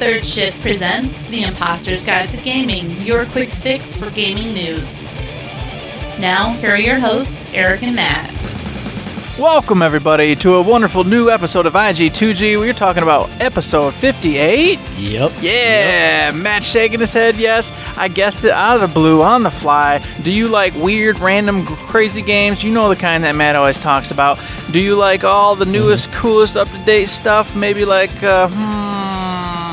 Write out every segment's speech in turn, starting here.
Third Shift presents The Imposter's Guide to Gaming, your quick fix for gaming news. Now, here are your hosts, Eric and Matt. Welcome, everybody, to a wonderful new episode of IG2G. We're talking about episode 58. Yep. Yeah, Matt shaking his head, yes. I guessed it out of the blue on the fly. Do you like weird, random, crazy games? You know the kind that Matt always talks about. Do you like all the newest, coolest, up to date stuff? Maybe like, uh, hmm,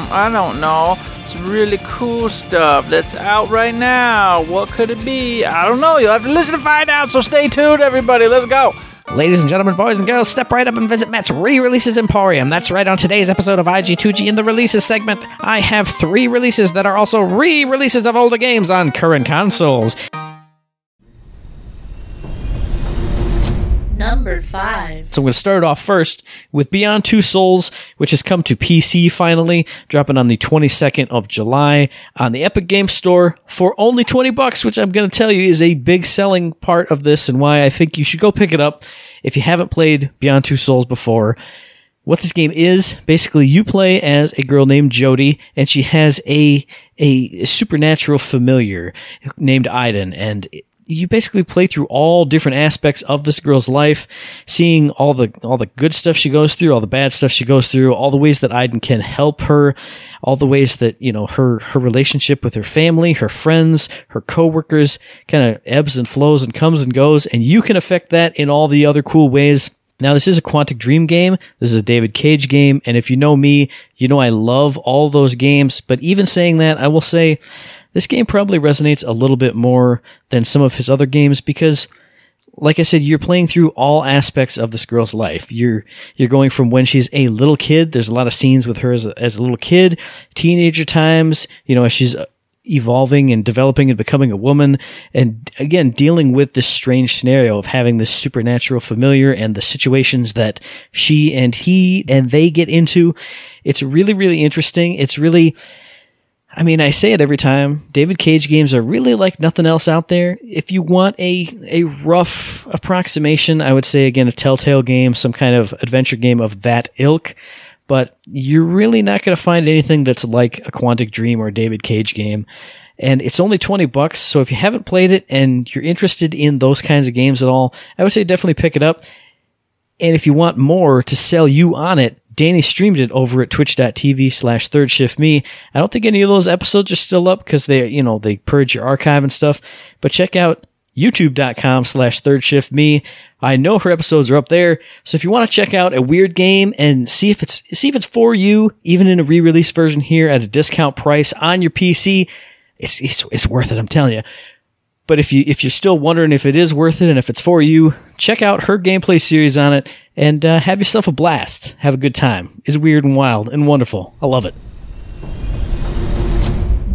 I don't know. Some really cool stuff that's out right now. What could it be? I don't know. You'll have to listen to find out, so stay tuned, everybody. Let's go. Ladies and gentlemen, boys and girls, step right up and visit Matt's re releases Emporium. That's right, on today's episode of IG2G in the releases segment, I have three releases that are also re releases of older games on current consoles. Number 5. So I'm going to start off first with Beyond Two Souls, which has come to PC finally, dropping on the 22nd of July on the Epic Game Store for only 20 bucks, which I'm going to tell you is a big selling part of this and why I think you should go pick it up if you haven't played Beyond Two Souls before. What this game is, basically you play as a girl named Jodie and she has a a supernatural familiar named Aiden and you basically play through all different aspects of this girl's life, seeing all the all the good stuff she goes through, all the bad stuff she goes through, all the ways that Aiden can help her, all the ways that you know her her relationship with her family, her friends, her coworkers kind of ebbs and flows and comes and goes, and you can affect that in all the other cool ways. Now, this is a Quantic Dream game. This is a David Cage game. And if you know me, you know I love all those games. But even saying that, I will say this game probably resonates a little bit more than some of his other games because like I said, you're playing through all aspects of this girl's life. You're you're going from when she's a little kid. There's a lot of scenes with her as a, as a little kid, teenager times. You know, as she's uh, evolving and developing and becoming a woman, and again dealing with this strange scenario of having this supernatural familiar and the situations that she and he and they get into. It's really really interesting. It's really I mean, I say it every time. David Cage games are really like nothing else out there. If you want a a rough approximation, I would say again a Telltale game, some kind of adventure game of that ilk. But you're really not going to find anything that's like a Quantic Dream or a David Cage game. And it's only 20 bucks. So if you haven't played it and you're interested in those kinds of games at all, I would say definitely pick it up. And if you want more to sell you on it, Danny streamed it over at twitch.tv slash third shift me. I don't think any of those episodes are still up because they, you know, they purge your archive and stuff, but check out youtube.com slash third shift me. I know her episodes are up there. So if you want to check out a weird game and see if it's, see if it's for you, even in a re-release version here at a discount price on your PC, it's, it's, it's worth it. I'm telling you. But if you if you're still wondering if it is worth it and if it's for you, check out her gameplay series on it and uh, have yourself a blast. Have a good time. It's weird and wild and wonderful. I love it.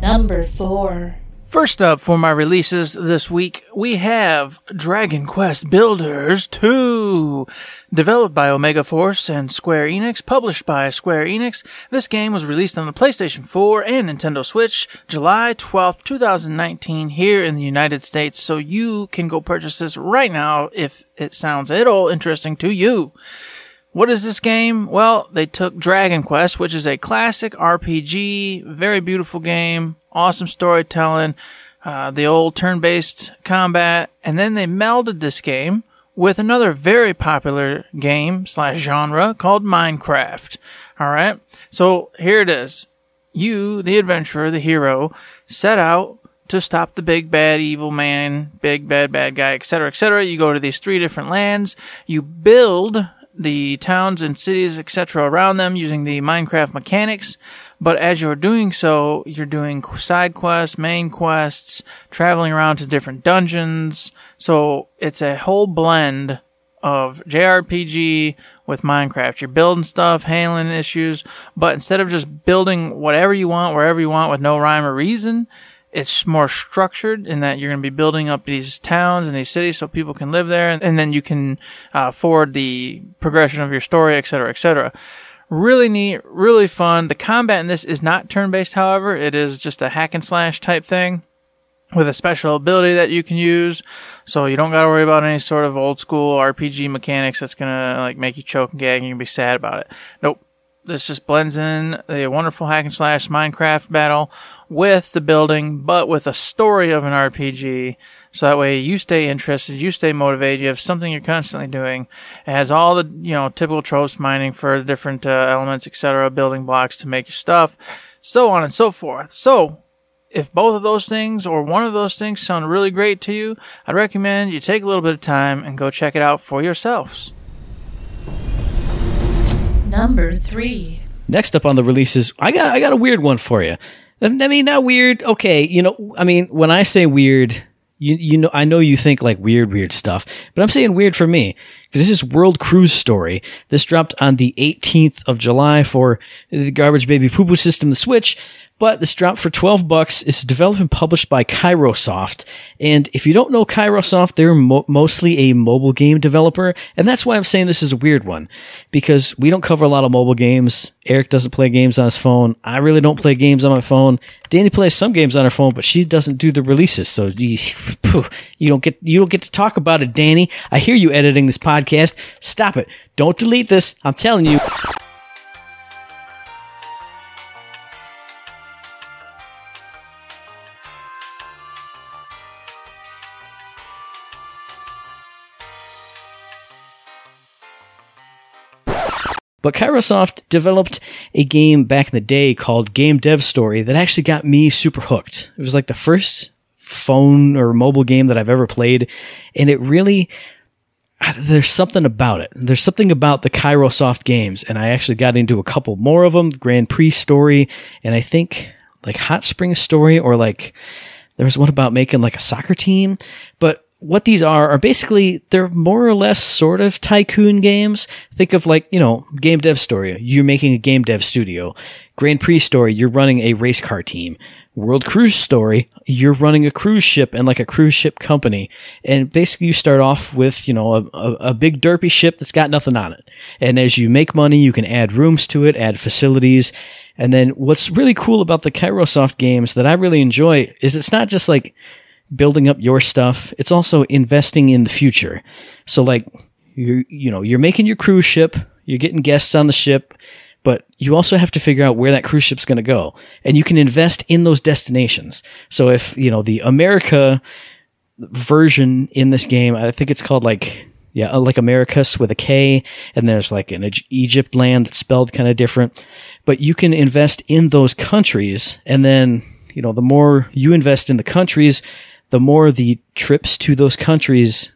Number 4. First up for my releases this week, we have Dragon Quest Builders 2. Developed by Omega Force and Square Enix, published by Square Enix, this game was released on the PlayStation 4 and Nintendo Switch July 12th, 2019 here in the United States, so you can go purchase this right now if it sounds at all interesting to you. What is this game? Well, they took Dragon Quest, which is a classic RPG, very beautiful game, awesome storytelling, uh, the old turn-based combat, and then they melded this game with another very popular game slash genre called Minecraft. All right. So here it is. You, the adventurer, the hero, set out to stop the big bad evil man, big bad bad guy, etc., etc. You go to these three different lands. You build the towns and cities, etc., around them using the Minecraft mechanics. But as you're doing so, you're doing side quests, main quests, traveling around to different dungeons. So it's a whole blend of JRPG with Minecraft. You're building stuff, handling issues, but instead of just building whatever you want, wherever you want with no rhyme or reason, it's more structured in that you're going to be building up these towns and these cities so people can live there, and, then you can uh, forward the progression of your story, etc., etc. Really neat, really fun. The combat in this is not turn-based, however. It is just a hack and slash type thing with a special ability that you can use. So you don't got to worry about any sort of old school RPG mechanics that's going to like make you choke and gag and you can be sad about it. Nope. This just blends in the wonderful hack and slash Minecraft battle with the building, but with a story of an RPG. So that way you stay interested, you stay motivated, you have something you're constantly doing. It has all the, you know, typical tropes mining for the different uh, elements, etc., building blocks to make your stuff, so on and so forth. So, if both of those things or one of those things sound really great to you, I'd recommend you take a little bit of time and go check it out for yourselves. Number three. Next up on the releases, I got I got a weird one for you. I mean, not weird. Okay, you know, I mean, when I say weird, you you know, I know you think like weird, weird stuff, but I'm saying weird for me because this is World Cruise Story. This dropped on the 18th of July for the Garbage Baby Poo Poo System, the Switch. But this drop for 12 bucks is developed and published by Kairosoft. And if you don't know Kairosoft, they're mo- mostly a mobile game developer. And that's why I'm saying this is a weird one. Because we don't cover a lot of mobile games. Eric doesn't play games on his phone. I really don't play games on my phone. Danny plays some games on her phone, but she doesn't do the releases. So you, you don't get, you don't get to talk about it, Danny. I hear you editing this podcast. Stop it. Don't delete this. I'm telling you. But Kairosoft developed a game back in the day called Game Dev Story that actually got me super hooked. It was like the first phone or mobile game that I've ever played. And it really, there's something about it. There's something about the Kairosoft games. And I actually got into a couple more of them, Grand Prix Story, and I think like Hot Springs Story or like, there was one about making like a soccer team. But what these are are basically they're more or less sort of tycoon games. Think of like, you know, game dev story. You're making a game dev studio. Grand Prix story, you're running a race car team. World Cruise story, you're running a cruise ship and like a cruise ship company. And basically you start off with, you know, a, a, a big derpy ship that's got nothing on it. And as you make money, you can add rooms to it, add facilities. And then what's really cool about the Kairosoft games that I really enjoy is it's not just like building up your stuff. It's also investing in the future. So like you you know, you're making your cruise ship, you're getting guests on the ship, but you also have to figure out where that cruise ship's going to go. And you can invest in those destinations. So if, you know, the America version in this game, I think it's called like yeah, uh, like Americus with a K, and there's like an Egypt land that's spelled kind of different. But you can invest in those countries, and then, you know, the more you invest in the countries, the more the trips to those countries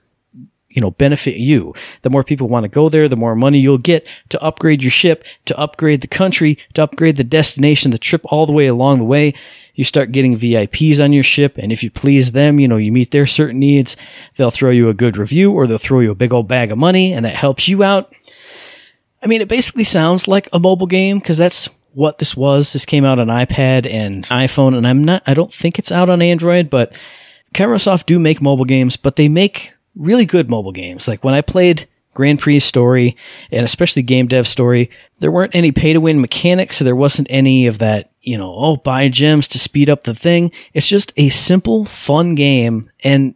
you know, benefit you. The more people want to go there, the more money you'll get to upgrade your ship, to upgrade the country, to upgrade the destination, the trip all the way along the way. You start getting VIPs on your ship, and if you please them, you know, you meet their certain needs, they'll throw you a good review or they'll throw you a big old bag of money, and that helps you out. I mean, it basically sounds like a mobile game because that's what this was. This came out on iPad and iPhone, and I'm not, I don't think it's out on Android, but Kairosoft do make mobile games, but they make really good mobile games. Like when I played Grand Prix Story and especially Game Dev Story, there weren't any pay to win mechanics. So there wasn't any of that, you know, oh, buy gems to speed up the thing. It's just a simple, fun game. And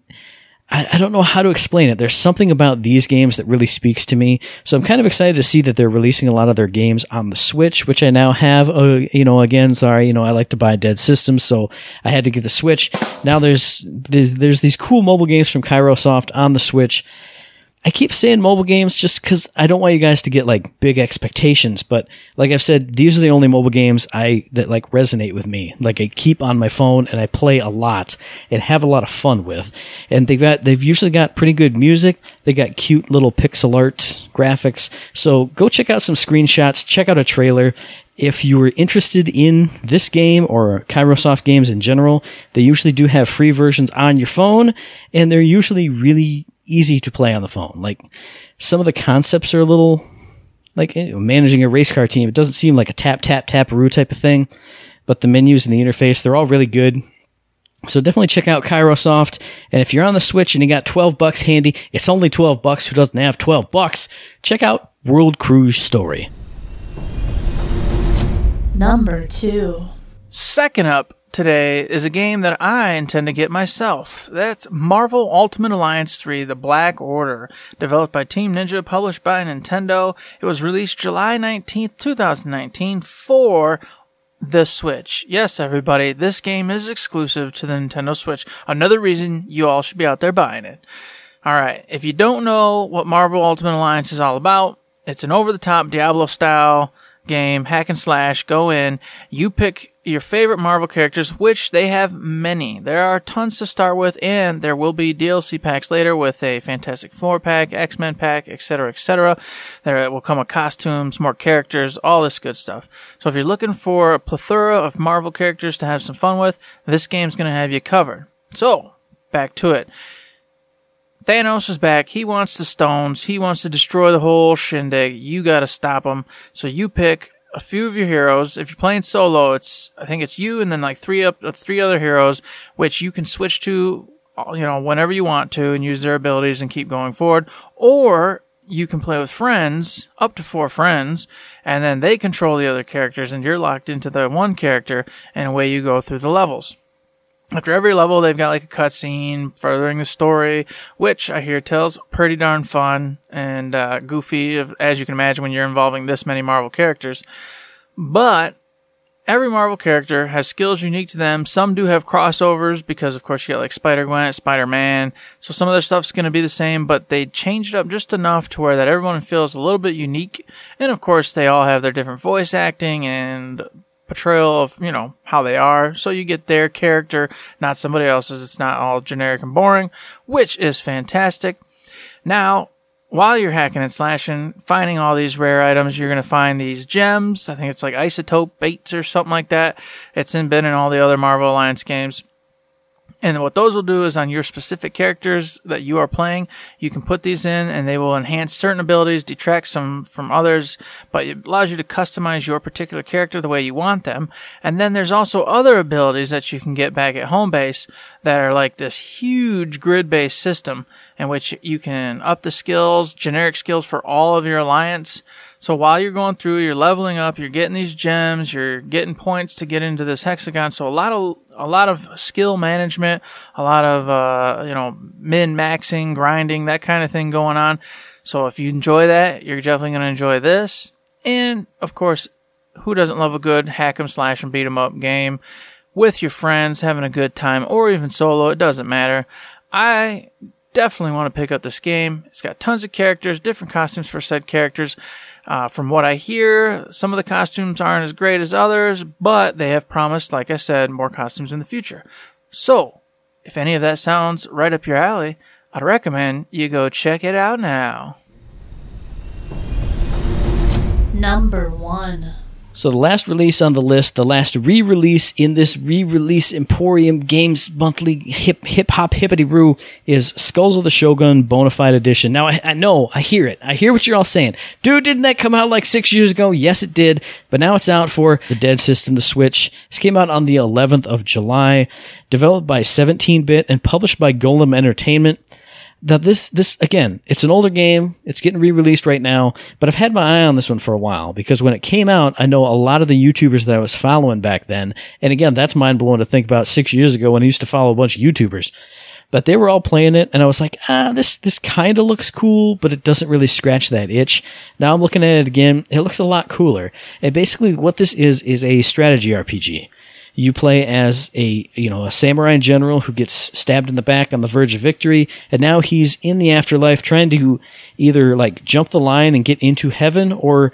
I, I don't know how to explain it. There's something about these games that really speaks to me. So I'm kind of excited to see that they're releasing a lot of their games on the Switch, which I now have. Uh, you know, again, sorry, you know, I like to buy dead systems, so I had to get the Switch. Now there's there's, there's these cool mobile games from Kairosoft on the Switch I keep saying mobile games just because I don't want you guys to get like big expectations. But like I've said, these are the only mobile games I that like resonate with me. Like I keep on my phone and I play a lot and have a lot of fun with. And they've got they've usually got pretty good music. They got cute little pixel art graphics. So go check out some screenshots. Check out a trailer. If you are interested in this game or Kairosoft games in general, they usually do have free versions on your phone, and they're usually really easy to play on the phone. Like some of the concepts are a little like you know, managing a race car team. It doesn't seem like a tap tap taparoo type of thing, but the menus and the interface they're all really good. So definitely check out Kairosoft. And if you're on the Switch and you got 12 bucks handy, it's only 12 bucks. Who doesn't have 12 bucks? Check out World Cruise Story. Number two. Second up, today is a game that I intend to get myself. That's Marvel Ultimate Alliance 3 The Black Order, developed by Team Ninja, published by Nintendo. It was released July 19th, 2019 for the Switch. Yes, everybody, this game is exclusive to the Nintendo Switch. Another reason you all should be out there buying it. Alright, if you don't know what Marvel Ultimate Alliance is all about, it's an over the top Diablo style game, hack and slash, go in, you pick your favorite Marvel characters, which they have many. There are tons to start with, and there will be DLC packs later with a Fantastic Four pack, X Men pack, etc., etc. There will come with costumes, more characters, all this good stuff. So if you're looking for a plethora of Marvel characters to have some fun with, this game's going to have you covered. So, back to it. Thanos is back. He wants the stones. He wants to destroy the whole shindig. You gotta stop him. So you pick a few of your heroes. If you're playing solo, it's I think it's you and then like three up uh, three other heroes, which you can switch to, uh, you know, whenever you want to and use their abilities and keep going forward. Or you can play with friends, up to four friends, and then they control the other characters, and you're locked into the one character, and away you go through the levels. After every level, they've got like a cutscene furthering the story, which I hear tells pretty darn fun and uh, goofy, as you can imagine when you're involving this many Marvel characters. But every Marvel character has skills unique to them. Some do have crossovers because, of course, you got like Spider Gwen, Spider Man. So some of their stuff's going to be the same, but they changed it up just enough to where that everyone feels a little bit unique. And of course, they all have their different voice acting and portrayal of, you know, how they are. So you get their character, not somebody else's. It's not all generic and boring, which is fantastic. Now, while you're hacking and slashing, finding all these rare items, you're going to find these gems. I think it's like isotope baits or something like that. It's in, been in all the other Marvel Alliance games. And what those will do is on your specific characters that you are playing, you can put these in and they will enhance certain abilities, detract some from others, but it allows you to customize your particular character the way you want them. And then there's also other abilities that you can get back at home base that are like this huge grid based system in which you can up the skills, generic skills for all of your alliance. So while you're going through, you're leveling up, you're getting these gems, you're getting points to get into this hexagon. So a lot of a lot of skill management, a lot of uh, you know min maxing, grinding, that kind of thing going on. So if you enjoy that, you're definitely going to enjoy this. And of course, who doesn't love a good hack 'em slash and beat 'em up game with your friends, having a good time, or even solo? It doesn't matter. I definitely want to pick up this game. It's got tons of characters, different costumes for said characters. Uh, from what I hear, some of the costumes aren't as great as others, but they have promised, like I said, more costumes in the future. So, if any of that sounds right up your alley, I'd recommend you go check it out now. Number one. So the last release on the list, the last re-release in this re-release Emporium Games monthly hip hip hop hippity roo is Skulls of the Shogun Bonafide Edition. Now I, I know, I hear it, I hear what you're all saying, dude. Didn't that come out like six years ago? Yes, it did. But now it's out for the Dead System, the Switch. This came out on the 11th of July, developed by 17-bit and published by Golem Entertainment that this this again it's an older game. It's getting re-released right now but i've had my eye on this one for a while because when it came out i know a lot of the youtubers that i was following back then. And again that's mind-blowing to think about six years ago when i used to follow a bunch of youtubers. But they were all playing it and i was like ah this this kind of looks cool but it doesn't really scratch that itch. Now i'm looking at it again. It looks a lot cooler. And basically what this is is a strategy rpg you play as a you know a samurai general who gets stabbed in the back on the verge of victory, and now he's in the afterlife trying to either like jump the line and get into heaven, or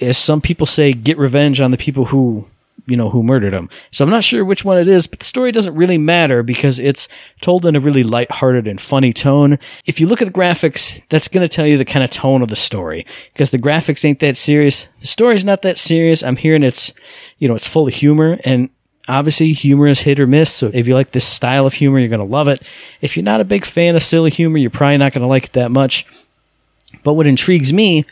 as some people say, get revenge on the people who you know who murdered him. So I'm not sure which one it is, but the story doesn't really matter because it's told in a really light-hearted and funny tone. If you look at the graphics, that's going to tell you the kind of tone of the story because the graphics ain't that serious. The story's not that serious. I'm hearing it's you know it's full of humor and obviously humor is hit or miss. So if you like this style of humor, you're going to love it. If you're not a big fan of silly humor, you're probably not going to like it that much. But what intrigues me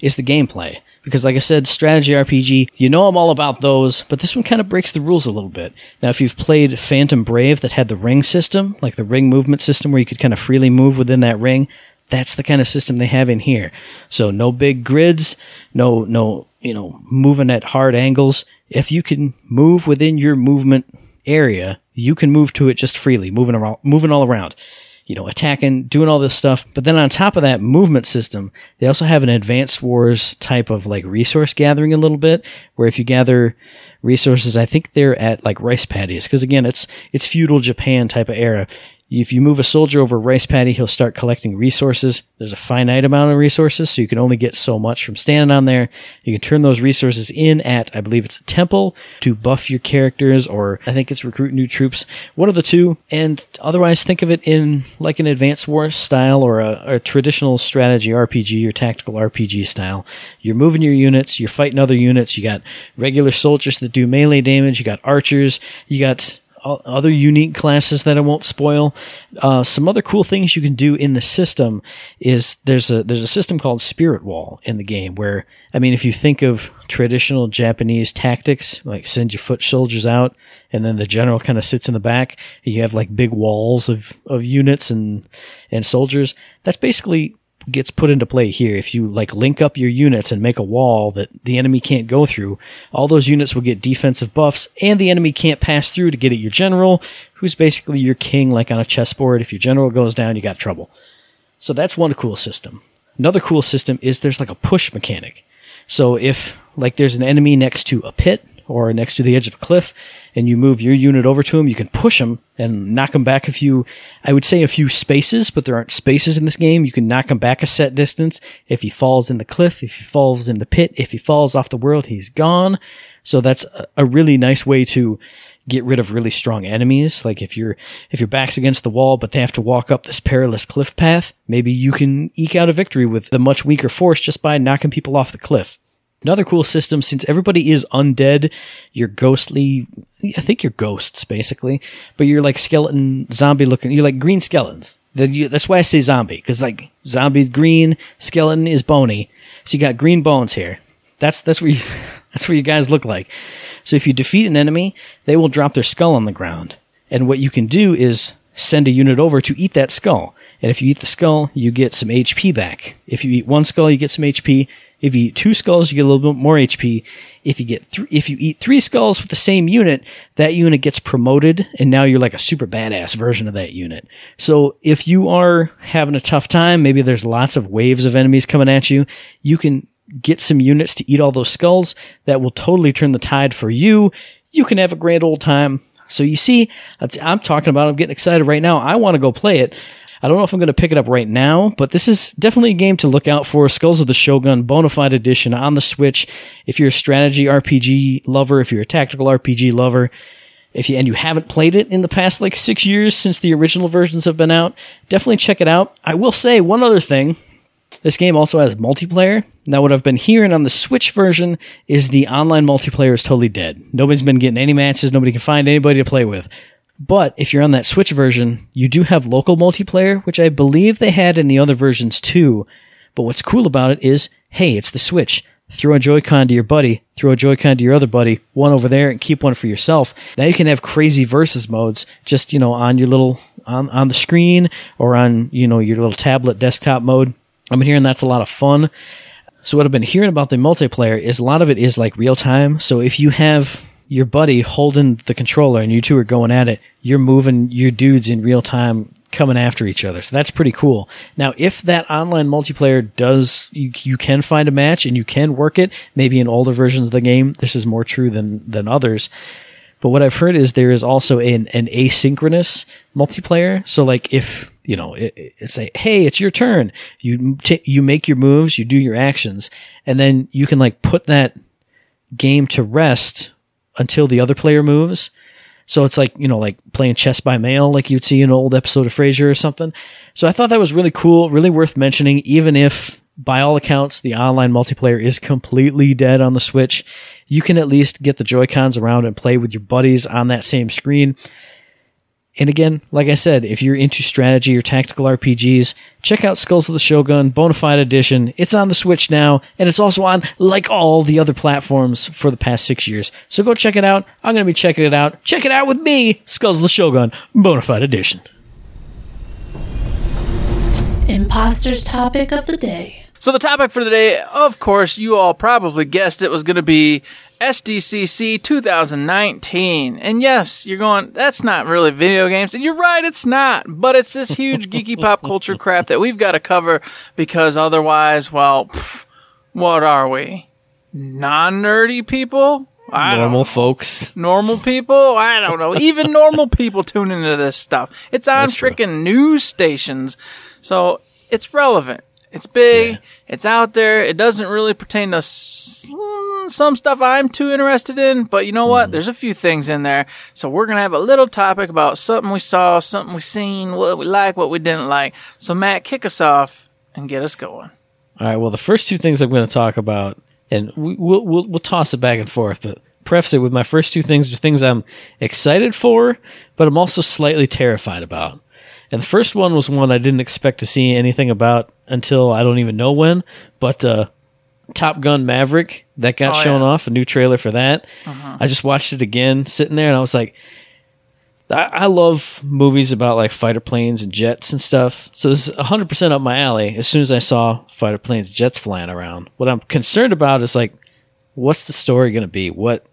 is the gameplay. Because, like I said, strategy RPG, you know I'm all about those, but this one kind of breaks the rules a little bit. Now, if you've played Phantom Brave that had the ring system, like the ring movement system where you could kind of freely move within that ring, that's the kind of system they have in here. So no big grids, no, no, you know, moving at hard angles. If you can move within your movement area, you can move to it just freely, moving around, moving all around you know, attacking, doing all this stuff. But then on top of that movement system, they also have an Advance Wars type of like resource gathering a little bit, where if you gather resources, I think they're at like rice paddies. Cause again, it's, it's feudal Japan type of era. If you move a soldier over a rice paddy, he'll start collecting resources. There's a finite amount of resources, so you can only get so much from standing on there. You can turn those resources in at, I believe it's a temple to buff your characters, or I think it's recruit new troops. One of the two. And otherwise, think of it in like an Advance War style or a, a traditional strategy RPG or tactical RPG style. You're moving your units, you're fighting other units. You got regular soldiers that do melee damage. You got archers. You got other unique classes that I won't spoil. Uh, some other cool things you can do in the system is there's a there's a system called Spirit Wall in the game where I mean if you think of traditional Japanese tactics like send your foot soldiers out and then the general kind of sits in the back you have like big walls of of units and and soldiers that's basically gets put into play here. If you like link up your units and make a wall that the enemy can't go through, all those units will get defensive buffs and the enemy can't pass through to get at your general, who's basically your king like on a chessboard. If your general goes down, you got trouble. So that's one cool system. Another cool system is there's like a push mechanic. So if like there's an enemy next to a pit or next to the edge of a cliff and you move your unit over to him, you can push him and knock him back a few, I would say a few spaces, but there aren't spaces in this game. You can knock him back a set distance. If he falls in the cliff, if he falls in the pit, if he falls off the world, he's gone. So that's a really nice way to get rid of really strong enemies. Like if you're, if your back's against the wall, but they have to walk up this perilous cliff path, maybe you can eke out a victory with the much weaker force just by knocking people off the cliff. Another cool system, since everybody is undead, you're ghostly, I think you're ghosts basically, but you're like skeleton, zombie looking, you're like green skeletons. That's why I say zombie, because like zombie's green, skeleton is bony. So you got green bones here. That's, that's where you, that's where you guys look like. So if you defeat an enemy, they will drop their skull on the ground. And what you can do is send a unit over to eat that skull. And if you eat the skull, you get some HP back. If you eat one skull, you get some HP. If you eat two skulls, you get a little bit more HP. If you get th- if you eat three skulls with the same unit, that unit gets promoted, and now you're like a super badass version of that unit. So if you are having a tough time, maybe there's lots of waves of enemies coming at you, you can get some units to eat all those skulls. That will totally turn the tide for you. You can have a grand old time. So you see, I'm talking about. I'm getting excited right now. I want to go play it. I don't know if I'm going to pick it up right now, but this is definitely a game to look out for. Skulls of the Shogun Bonafide Edition on the Switch. If you're a strategy RPG lover, if you're a tactical RPG lover, if you and you haven't played it in the past like six years since the original versions have been out, definitely check it out. I will say one other thing. This game also has multiplayer. Now, what I've been hearing on the Switch version is the online multiplayer is totally dead. Nobody's been getting any matches. Nobody can find anybody to play with. But if you're on that Switch version, you do have local multiplayer, which I believe they had in the other versions too. But what's cool about it is, hey, it's the Switch. Throw a Joy-Con to your buddy, throw a Joy-Con to your other buddy, one over there, and keep one for yourself. Now you can have crazy versus modes just, you know, on your little, on, on the screen or on, you know, your little tablet desktop mode. I've been hearing that's a lot of fun. So what I've been hearing about the multiplayer is a lot of it is like real time. So if you have your buddy holding the controller and you two are going at it, you're moving your dudes in real time coming after each other. So that's pretty cool. Now, if that online multiplayer does, you, you can find a match and you can work it, maybe in older versions of the game, this is more true than, than others. But what I've heard is there is also an, an asynchronous multiplayer. So like if, you know, it, it's like, hey, it's your turn. You, t- you make your moves, you do your actions, and then you can like put that game to rest until the other player moves. So it's like, you know, like playing chess by mail, like you'd see in an old episode of Frasier or something. So I thought that was really cool, really worth mentioning, even if by all accounts the online multiplayer is completely dead on the Switch. You can at least get the Joy-Cons around and play with your buddies on that same screen. And again, like I said, if you're into strategy or tactical RPGs, check out Skulls of the Shogun Bonafide Edition. It's on the Switch now, and it's also on like all the other platforms for the past six years. So go check it out. I'm going to be checking it out. Check it out with me, Skulls of the Shogun Bonafide Edition. Imposters topic of the day. So the topic for the day, of course, you all probably guessed it was going to be SDCC 2019. And yes, you're going, that's not really video games. And you're right, it's not. But it's this huge geeky pop culture crap that we've got to cover because otherwise, well, pff, what are we? Non nerdy people? I Normal folks. normal people? I don't know. Even normal people tune into this stuff. It's on freaking news stations. So it's relevant. It's big. Yeah. It's out there. It doesn't really pertain to s- some stuff I'm too interested in, but you know Mm-hmm. what? There's a few things in there. So we're going to have a little topic about something we saw, something we seen, what we like, what we didn't like. So Matt, kick us off and get us going. All right. Well, the first two things I'm going to talk about, and we, we'll, we'll we'll toss it back and forth, but preface it with my first two things are things I'm excited for, but I'm also slightly terrified about. And the first one was one I didn't expect to see anything about until I don't even know when, but uh, Top Gun Maverick that got Oh, shown yeah. off, a new trailer for that. I just watched it again, sitting there, and I was like, I, I love movies about like fighter planes and jets and stuff. So this is 100% up my alley. As soon as I saw fighter planes, jets flying around, what I'm concerned about is like, what's the story going to be? What,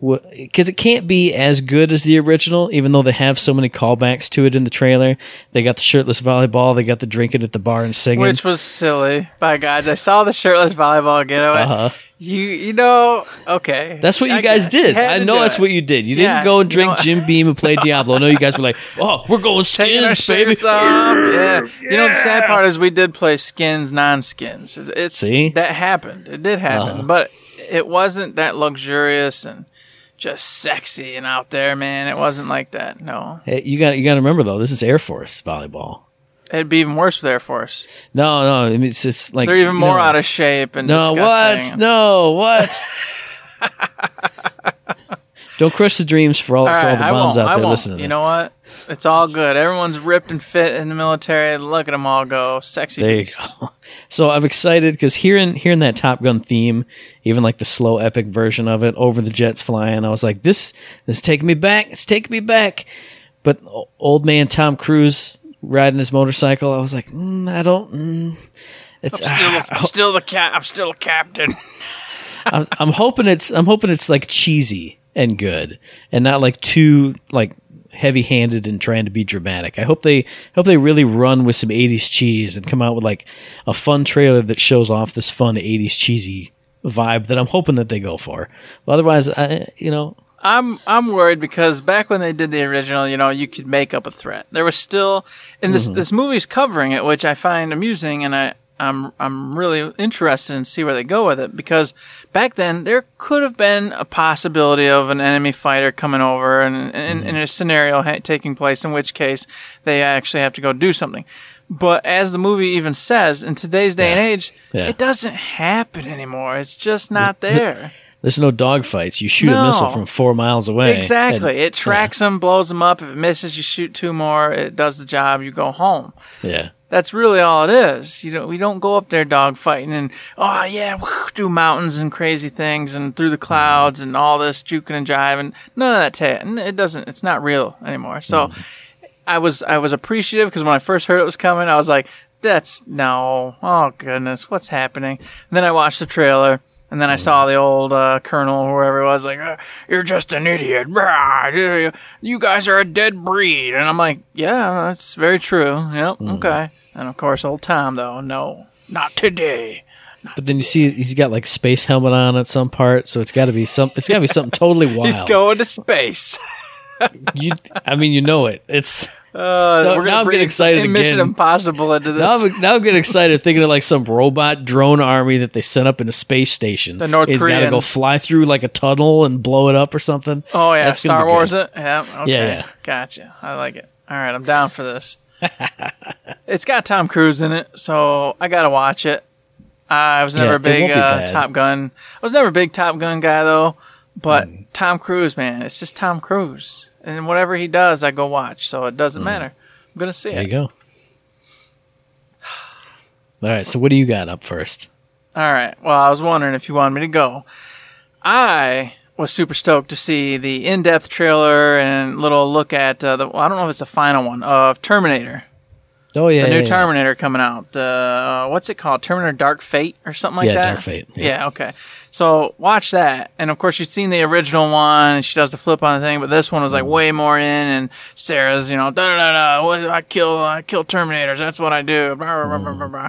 because it can't be as good as the original, even though they have so many callbacks to it in the trailer. They got the shirtless volleyball, they got the drinking at the bar and singing. Which was silly. By guys, I saw the shirtless volleyball getaway. Uh-huh. You, you know, okay. That's what you I guys guess. Did. had I know that's it. what you did. You Yeah, didn't go and you drink know- Jim Beam and play Diablo. I know you guys were like, "Oh, we're going skins, baby." off. Yeah. You know the sad part is we did play skins, non-skins. It's, it's See? that happened. It did happen, Uh-huh. but it wasn't that luxurious and just sexy and out there, man. It wasn't like that. No, Hey, you got you got to remember though, this is Air Force volleyball. it'd be even worse with Air Force. No, no, I mean, it's just like They're even more know, out of shape and No, disgusting. what? No, what? Don't crush the dreams for all, All for all right, the moms out I there listening You know what? It's all good. Everyone's ripped and fit in the military. Look at them all go, sexy There you go. So I'm excited because hearing hearing that Top Gun theme, even like the slow epic version of it, over the jets flying, I was like, this this is taking me back. It's taking me back. But old man Tom Cruise riding his motorcycle, I was like, mm, I don't. Mm, it's Still, I'm still the cat. I'm still a captain. I'm, I'm hoping it's I'm hoping it's like cheesy and good and not like too like heavy handed and trying to be dramatic. I hope they hope they really run with some 80s cheese and come out with like a fun trailer that shows off this fun 80s cheesy vibe that I'm hoping that they go for. Otherwise, I you know, I'm I'm worried because back when they did the original, you know, you could make up a threat. There was still, and this mm-hmm. this movie's covering it, which I find amusing, and I I'm I'm really interested in see where they go with it because back then there could have been a possibility of an enemy fighter coming over and in, a scenario ha- taking place in which case they actually have to go do something. But as the movie even says, in today's day and age, Yeah. it doesn't happen anymore. It's just not there. there's no dogfights. You shoot a missile from 4 miles away. Exactly. And- it tracks them, blows them up. If it misses, you shoot two more. It does the job. You go home. yeah. That's really all it is. You don't. We don't go up there dogfighting and oh yeah, whew, through mountains and crazy things and through the clouds and all this juking and jiving. None of that. Ta- it doesn't. It's not real anymore. So mm-hmm. I was I was appreciative because when I first heard it was coming, I was like, that's no. Oh goodness, what's happening? And then I watched the trailer. And then I saw the old uh, colonel, or whoever it was, like, uh, "You're just an idiot. You- guys are a dead breed." And I'm like, "Yeah, that's very true. Yep, okay." And of course, old Tom, though, no, not today. But then you see he's got like space helmet on at some part, so it's got to be some it's got to be something totally wild. He's going to space. you I mean, you know it. It's Uh, No, we're now I'm getting excited some Mission again. Impossible into this. Now I'm, now I'm getting excited thinking of like some robot drone army that they sent up in a space station. The North He's got to go fly through like a tunnel and blow it up or something. oh yeah, That's Star Wars. good. It. Yeah. Okay. Yeah, yeah. Gotcha. I like it. All right, I'm down for this. it's got Tom Cruise in it, so I gotta watch it. I was never Yeah, a big uh. Top Gun. I was never a big Top Gun guy though, but Mm. Tom Cruise, man, it's just Tom Cruise, and whatever he does, I go watch. So it doesn't matter. I'm gonna see Mm. There you go. All right, so what do you got up first? All right. Well, I was wondering if you wanted me to go. I was super stoked to see the in-depth trailer and little look at uh, the. Well, I don't know if it's the final one of Terminator. Oh yeah, the new yeah, yeah. Terminator coming out. The uh, what's it called? Terminator Dark Fate or something like Yeah, that. Dark Fate, Yeah. yeah. Okay. So watch that, and of course you've seen the original one. and She does the flip on the thing, but this one was Mm. like way more in, and Sarah's, you know, da da da da. I kill, I kill Terminators. That's what I do. Blah, blah, blah, blah, blah.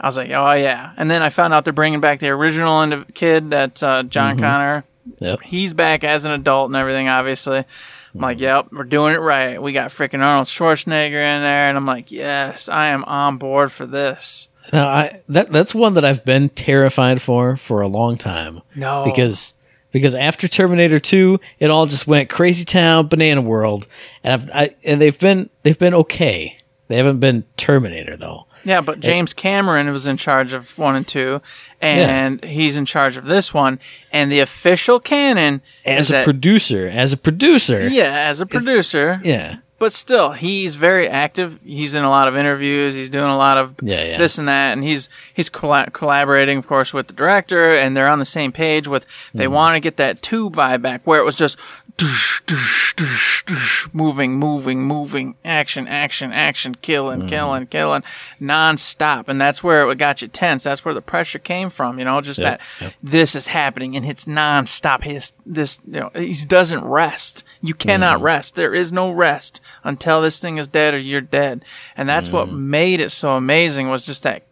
I was like, oh yeah. And then I found out they're bringing back the original kid, that uh, John Mm-hmm. Connor. Yep. He's back as an adult and everything, obviously. I'm like, yep, we're doing it right. We got freaking Arnold Schwarzenegger in there, and I'm like, yes, I am on board for this. Now, I that that's one that I've been terrified for for a long time. No. because because after Terminator Two, it all just went crazy town, banana world, and I've I, and they've been they've been okay. They haven't been Terminator though. Yeah, but James Cameron was in charge of one and two, and he's in charge of this one. And the official canon As a that, producer, as a producer, yeah, as a producer, yeah. But still, he's very active. He's in a lot of interviews. He's doing a lot of Yeah, yeah. this and that, and he's he's colla- collaborating, of course, with the director, and they're on the same page. With they Mm-hmm. want to get that two vibe back, where it was just doosh, doosh, doosh, doosh, moving, moving, moving, action, action, action, killing, Mm-hmm. killing, killing, nonstop, and that's where it got you tense. That's where the pressure came from. You know, just Yep, that yep. this is happening and it's nonstop. His this you know he doesn't rest. You cannot rest. There is no rest until this thing is dead or you're dead. And that's what mm. made it so amazing was just that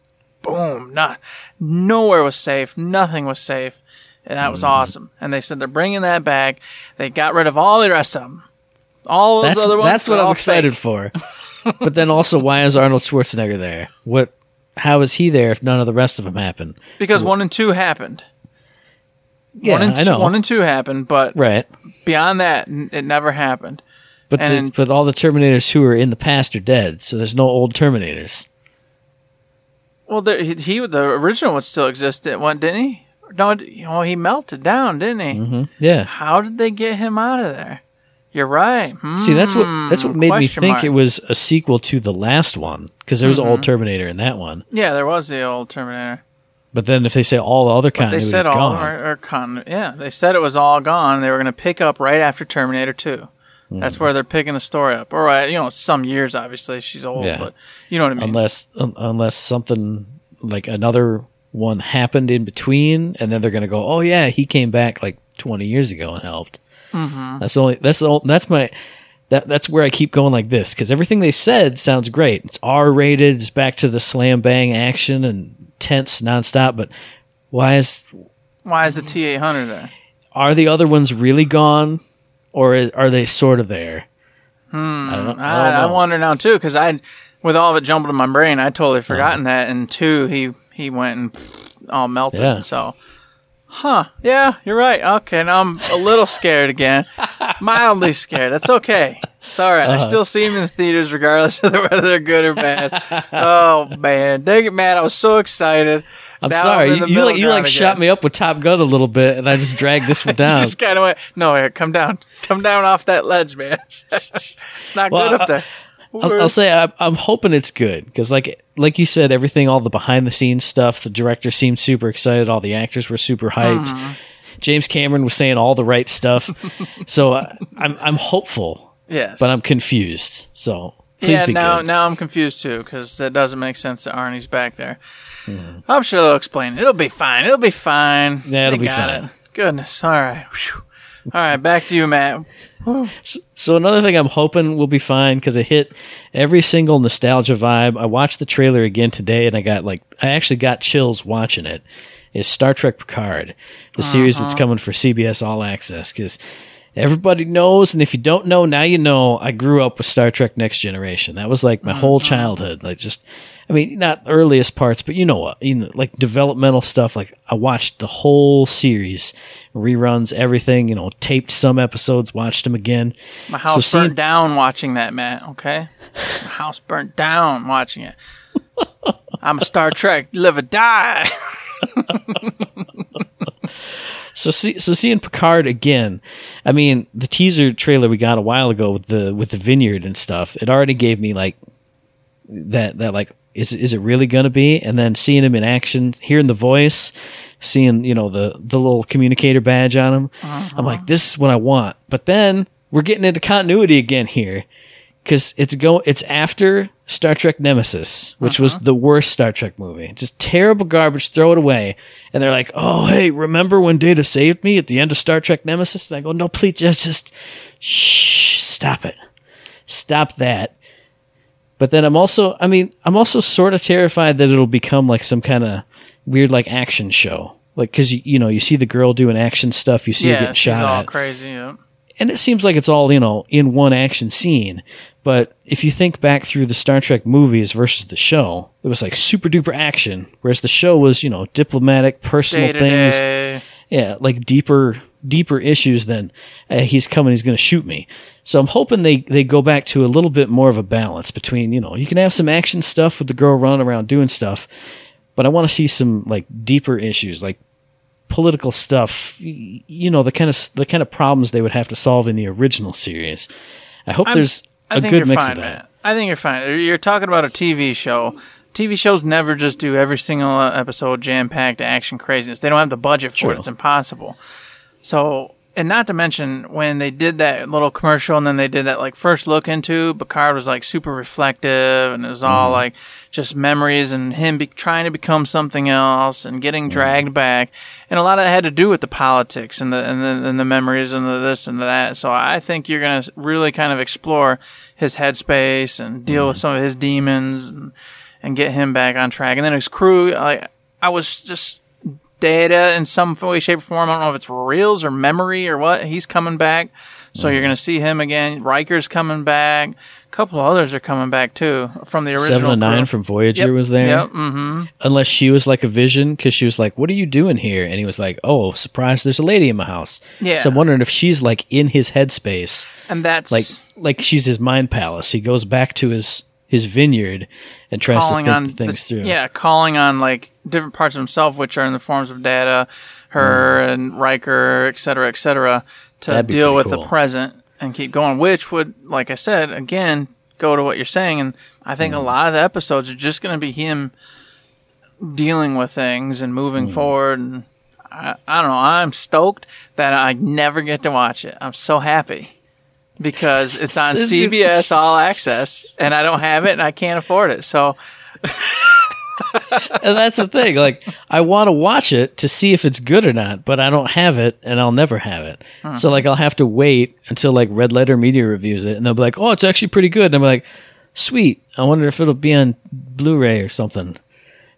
boom. Not nowhere was safe. Nothing was safe. And that was mm-hmm. awesome. And they said they're bringing that back. They got rid of all the rest of them. All those That's other ones. that's what I'm excited fake. for. but then also, why is Arnold Schwarzenegger there? What? How is he there if none of the rest of them happened? because one and two happened. Yeah, one and I know. One and two happened, but right. beyond that, it never happened. But And- the, but all the Terminators who are in the past are dead, so there's no old Terminators. Well, there, he, he the original one still exist. Didn't one, didn't he? No, well, he melted down, didn't he? hmm Yeah. How did they get him out of there? You're right. See, that's what that's what Hmm, made me think mark. it was a sequel to the last one because there was an old Terminator in that one. Yeah, there was the old Terminator. But then if they say all the other kind, They said all gone, or, or con- yeah, they said it was all gone. They were going to pick up right after Terminator 2. Hmm. That's where they're picking the story up. Or uh, you know, some years obviously she's old, Yeah. but you know what I mean. unless un, unless something like another one happened in between, and then they're gonna go, oh yeah, he came back like 20 years ago and helped. Mm-hmm. That's the only that's the only, that's my that that's where I keep going like this because everything they said sounds great. It's R rated. It's back to the slam bang action and tense nonstop. But why is Why is the T800 there? are the other ones really gone, or are they sort of there? I don't, I I, don't I wonder now too, because I, with all of it jumbled in my brain, I totally forgotten that. And two, he he went and pfft, all melted. Yeah. So, huh? Yeah, you're right. Okay, now I'm a little scared again, mildly scared. That's okay. It's all right. I Uh-huh. still see them in the theaters, regardless of whether they're good or bad. oh man, dang it, man! I was so excited. I'm Now sorry. You, you like you like ground shot me up with Top Gun a little bit, and I just dragged this one down. Just kind of went. No, Eric, come down, come down off that ledge, man. it's not Well, good I- up there. I'll, I'll say I, I'm hoping it's good because, like, like you said, everything, all the behind the scenes stuff. The director seemed super excited. All the actors were super hyped. Mm-hmm. James Cameron was saying all the right stuff. so uh, I'm I'm hopeful, yes, but I'm confused. So please yeah, now good. now I'm confused too because that doesn't make sense that Arnie's back there. Hmm. I'm sure they'll explain it. It'll be fine. It'll be fine. Yeah, it'll They be fine. it. Goodness. All right. Whew. All right. Back to you, Matt. So another thing I'm hoping will be fine because it hit every single nostalgia vibe. I watched the trailer again today, and I got like I actually got chills watching it. Is Star Trek Picard, the series that's uh-huh. coming for CBS All Access? Because everybody knows, and if you don't know, now you know. I grew up with Star Trek Next Generation. That was like my mm-hmm. whole childhood. Like just, I mean, not earliest parts, but you know what? You know, like developmental stuff. Like I watched the whole series, reruns, everything. You know, taped some episodes, watched them again. My house seeing- burnt down watching that, Matt. Okay. My house burnt down watching it. I'm a Star Trek. Live or die. So see, so seeing Picard again, I mean, the teaser trailer we got a while ago with the with the vineyard and stuff, it already gave me like that that like is is it really gonna be? And then seeing him in action, hearing the voice, seeing you know the the little communicator badge on him, I'm like, uh-huh. this is what I want. But then we're getting into continuity again here because it's go it's after Star Trek Nemesis, which was uh-huh. the worst Star Trek movie. Just terrible garbage, throw it away. And they're like, oh, hey, remember when Data saved me at the end of Star Trek Nemesis? And I go, no, please, just, just shh, stop it. Stop that. But then I'm also, I mean, I'm also sort of terrified that it'll become like some kind of weird, like action show. Like, cause you, you know, you see the girl doing action stuff, you see her getting shot all at crazy. Yeah. and it seems like it's all you know in one action scene but if you think back through the star trek movies versus the show it was like super duper action whereas the show was you know diplomatic personal Day to things. yeah like deeper deeper issues than he's coming he's going to shoot me. So i'm hoping they they go back to a little bit more of a balance between you know you can have some action stuff with the girl running around doing stuff but i want to see some like deeper issues like political stuff you know the kind of the kind of problems they would have to solve in the original series. I hope I'm- there's I a think good you're mix fine, of that man. I think you're fine. You're talking about a TV show. TV shows never just do every single uh, episode jam packed action craziness. They don't have the budget for True. it. It's impossible. So, and not to mention when they did that little commercial and then they did that like first look into Picard was like super reflective and it was Mm-hmm. all like just memories and him be- trying to become something else and getting Mm-hmm. dragged back. And a lot of it had to do with the politics and the, and the, and the memories and the this and the that. So I think you're going to really kind of explore his headspace and deal Mm-hmm. with some of his demons and, and get him back on track. And then his crew, like, I was just data in some way, shape, or form. I don't know if it's reels or memory or what. He's coming back. So you're going to see him again. Riker's coming back. A couple others are coming back too from the original. Seven of Nine crew. from Voyager Yep, was there. Yep. Mm-hmm. Unless she was like a vision, because she was like, "What are you doing here?" And he was like, "Oh, surprise! There's a lady in my house." Yeah. So I'm wondering if she's like in his headspace, And that's like like she's his mind palace. He goes back to his his vineyard and tries to calling think on things the- through. Yeah, calling on like different parts of himself, which are in the forms of data, her and Riker, et cetera, et cetera, to Mm. Deal with pretty the present and keep going. Which would, like I said, again, go to what you're saying. And I think Mm. a lot of the episodes are just going to be him dealing with things and Mm. moving forward. And I, I don't know. I'm stoked that I never get to watch it. I'm so happy. Because it's on CBS All Access, and I don't have it, and I can't afford it. So and that's the thing. Like, I want to watch it to see if it's good or not, but I don't have it, and I'll never have it. Hmm. So, like, I'll have to wait until like Red Letter Media reviews it, and they'll be like, "Oh, it's actually pretty good." And I'm like, "Sweet." I wonder if it'll be on Blu-ray or something.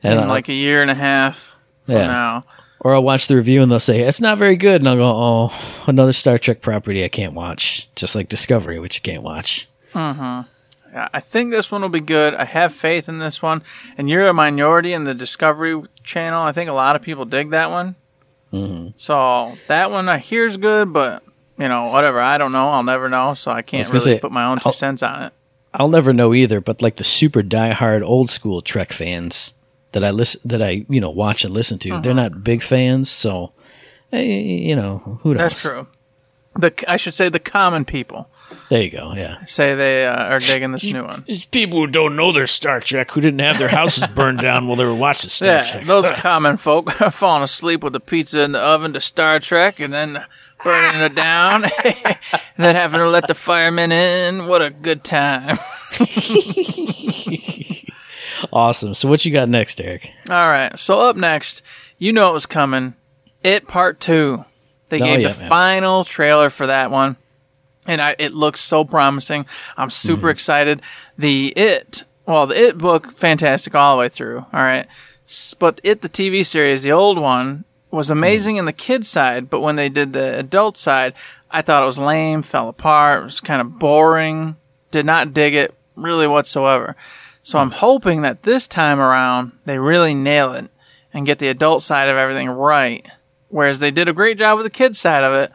And in I'll- like a year and a half from Yeah. now. Or I'll watch the review and they'll say it's not very good, and I'll go, "Oh, another Star Trek property I can't watch." Just like Discovery, which you can't watch. Yeah, I think this one will be good. I have faith in this one. And you're a minority in the Discovery Channel. I think a lot of people dig that one. Mm-hmm. So that one I hear is good, but you know, whatever. I don't know. I'll never know. So I can't I really say, put my own 2 I'll- cents on it. I'll never know either, but like the super diehard old school Trek fans that I listen that I you know watch and listen to, Uh-huh. they're not big fans, so eh, you know who knows. That's true. The I should say the common people There you go. Yeah, say they uh, are digging this new one. it's people who don't know their Star Trek who didn't have their houses burned down while they were watching Star Yeah, those common folk are falling asleep with the pizza in the oven to Star Trek and then burning it down and then having to let the firemen in. What a good time. Awesome. So what you got next, Eric? All right. So up next, you know it was coming. It Part 2. They Oh, gave yeah, the man. final trailer for that one. And I, it looks so promising. I'm super Mm-hmm. excited. The It, well, the It book, fantastic all the way through. All right. But It, the TV series, the old one, was amazing Mm. in the kid side. But when they did the adult side, I thought it was lame, fell apart, it was kind of boring, did not dig it really whatsoever. So I'm hoping that this time around they really nail it and get the adult side of everything right. Whereas they did a great job with the kids side of it,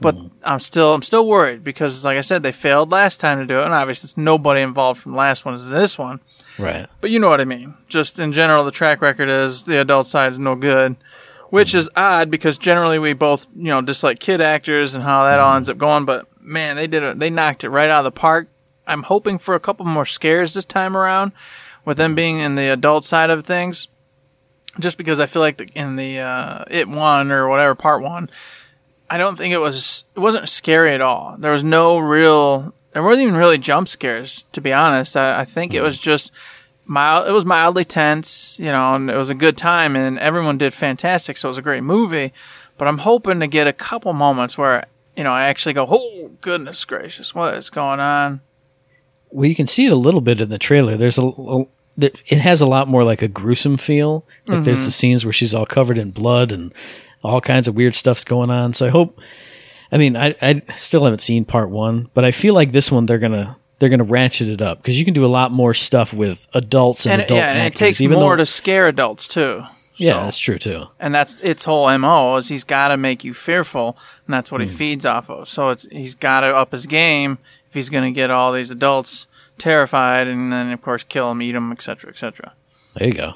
but mm-hmm. I'm still I'm still worried because like I said they failed last time to do it, and obviously it's nobody involved from the last one is this one. Right. But you know what I mean. Just in general, the track record is the adult side is no good, which mm-hmm. is odd because generally we both you know dislike kid actors and how that all mm-hmm. ends up going. But man, they did it. They knocked it right out of the park. I'm hoping for a couple more scares this time around, with them being in the adult side of things. Just because I feel like the, in the uh, it one or whatever part one, I don't think it was it wasn't scary at all. There was no real there weren't even really jump scares, to be honest. I, I think it was just mild. It was mildly tense, you know, and it was a good time, and everyone did fantastic. So it was a great movie. But I'm hoping to get a couple moments where you know I actually go, "Oh goodness gracious, what is going on?" Well, you can see it a little bit in the trailer. There's a, a it has a lot more like a gruesome feel. Like there's the scenes where she's all covered in blood and all kinds of weird stuff's going on. So I hope. I mean, I I still haven't seen part one, but I feel like this one they're gonna they're gonna ratchet it up because you can do a lot more stuff with adults and, And, it, adult yeah, and it takes even more though, to scare adults too. yeah, So- that's true too. and that's its whole mo is he's got to make you fearful, and that's what Hmm. he feeds off of. So it's he's got to up his game if he's going to get all these adults terrified, and then of course kill them, eat them, etc., etc. There you go.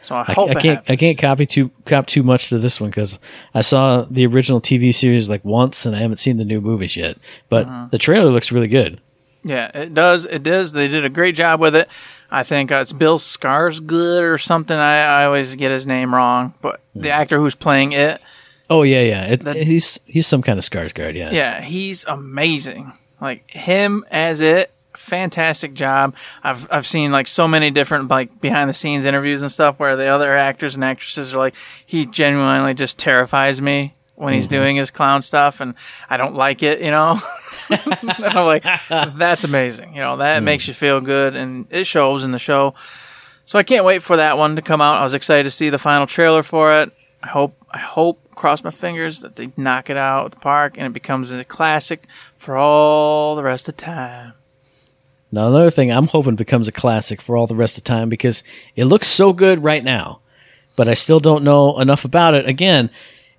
So I I, hope I can't I can't copy too cop too much to this one because I saw the original TV series like once and I haven't seen the new movies yet. But Uh-huh. the trailer looks really good. Yeah, it does. It does. They did a great job with it. I think uh, it's Bill Skarsgård or something. I, I always get his name wrong, but Hmm. the actor who's playing it, Oh yeah, yeah. It, he's he's some kind of Skarsgård. Yeah. yeah, he's amazing. Like him as it, fantastic job. I've I've seen like so many different like behind the scenes interviews and stuff where the other actors and actresses are like, he genuinely just terrifies me when he's mm-hmm. doing his clown stuff, and I don't like it, you know. and I'm like, that's amazing. You know, that mm. makes you feel good, and it shows in the show. So I can't wait for that one to come out. I was excited to see the final trailer for it. I hope, I hope, cross my fingers that they knock it out at the park and it becomes a classic for all the rest of time. Now another thing I'm hoping becomes a classic for all the rest of time because it looks so good right now, but I still don't know enough about it. Again,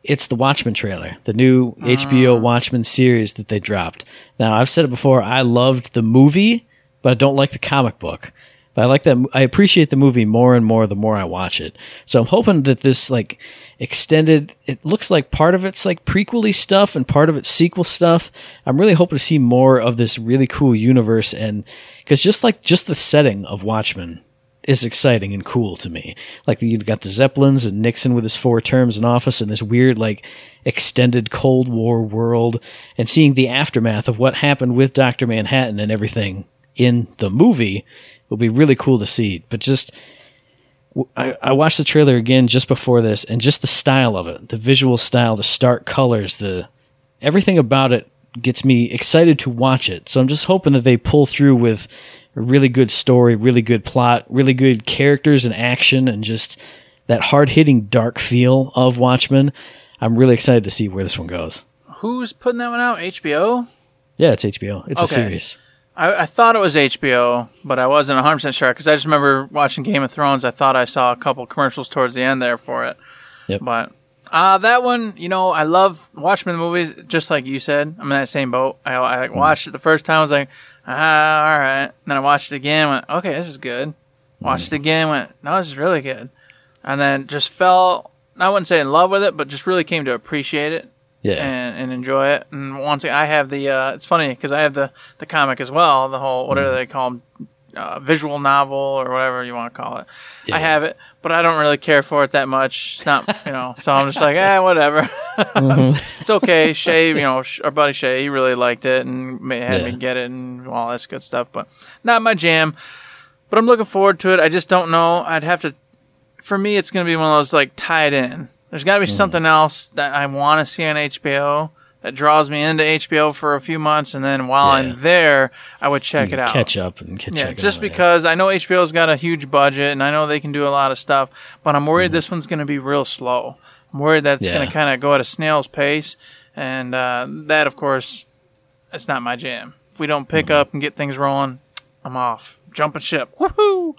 it's the Watchmen trailer, the new HBO mm. Watchmen series that they dropped. Now I've said it before, I loved the movie, but I don't like the comic book. But I like that. I appreciate the movie more and more the more I watch it. So I'm hoping that this like extended. It looks like part of it's like prequely stuff and part of it's sequel stuff. I'm really hoping to see more of this really cool universe and because just like just the setting of Watchmen is exciting and cool to me. Like you've got the Zeppelins and Nixon with his four terms in office and this weird like extended Cold War world and seeing the aftermath of what happened with Dr. Manhattan and everything in the movie will be really cool to see. But just I, I watched the trailer again just before this and just the style of it, the visual style, the stark colors, the everything about it gets me excited to watch it. So I'm just hoping that they pull through with a really good story, really good plot, really good characters and action, and just that hard hitting dark feel of Watchmen. I'm really excited to see where this one goes. Who's putting that one out? HBO? Yeah, it's HBO. It's a series. I, I thought it was HBO, but I wasn't 100% sure because I just remember watching Game of Thrones. I thought I saw a couple commercials towards the end there for it. Yep. But uh, that one, you know, I love Watchmen movies, just like you said. I'm in that same boat. I, I like, watched it the first time, I was like, ah, all right. And then I watched it again, went, okay, this is good. Watched it again, went, no, this is really good. And then just fell, I wouldn't say in love with it, but just really came to appreciate it Yeah. and, and enjoy it. And once I have the, uh, it's funny because I have the, the comic as well, the whole, whatever they call them, uh, visual novel or whatever you want to call it. I have it, but I don't really care for it that much. It's not, you know, so I'm just like, eh, whatever. it's okay. Shay, you know, our buddy Shay, he really liked it and had Yeah. me get it and all that good stuff, but not my jam. But I'm looking forward to it. I just don't know. I'd have to for me, it's going to be one of those like tied in. There's got to be Hmm. something else that I want to see on HBO that draws me into HBO for a few months, and then while Yeah. I'm there, I would check it out. Catch up and catch Yeah, just out, yeah. because I know HBO's got a huge budget and I know they can do a lot of stuff, but I'm worried this one's going to be real slow. I'm worried that it's going. Yeah. to kind of go at a snail's pace, and uh, that, of course, it's not my jam. If we don't pick Hmm. up and get things rolling, I'm off. Jumping ship. Woohoo!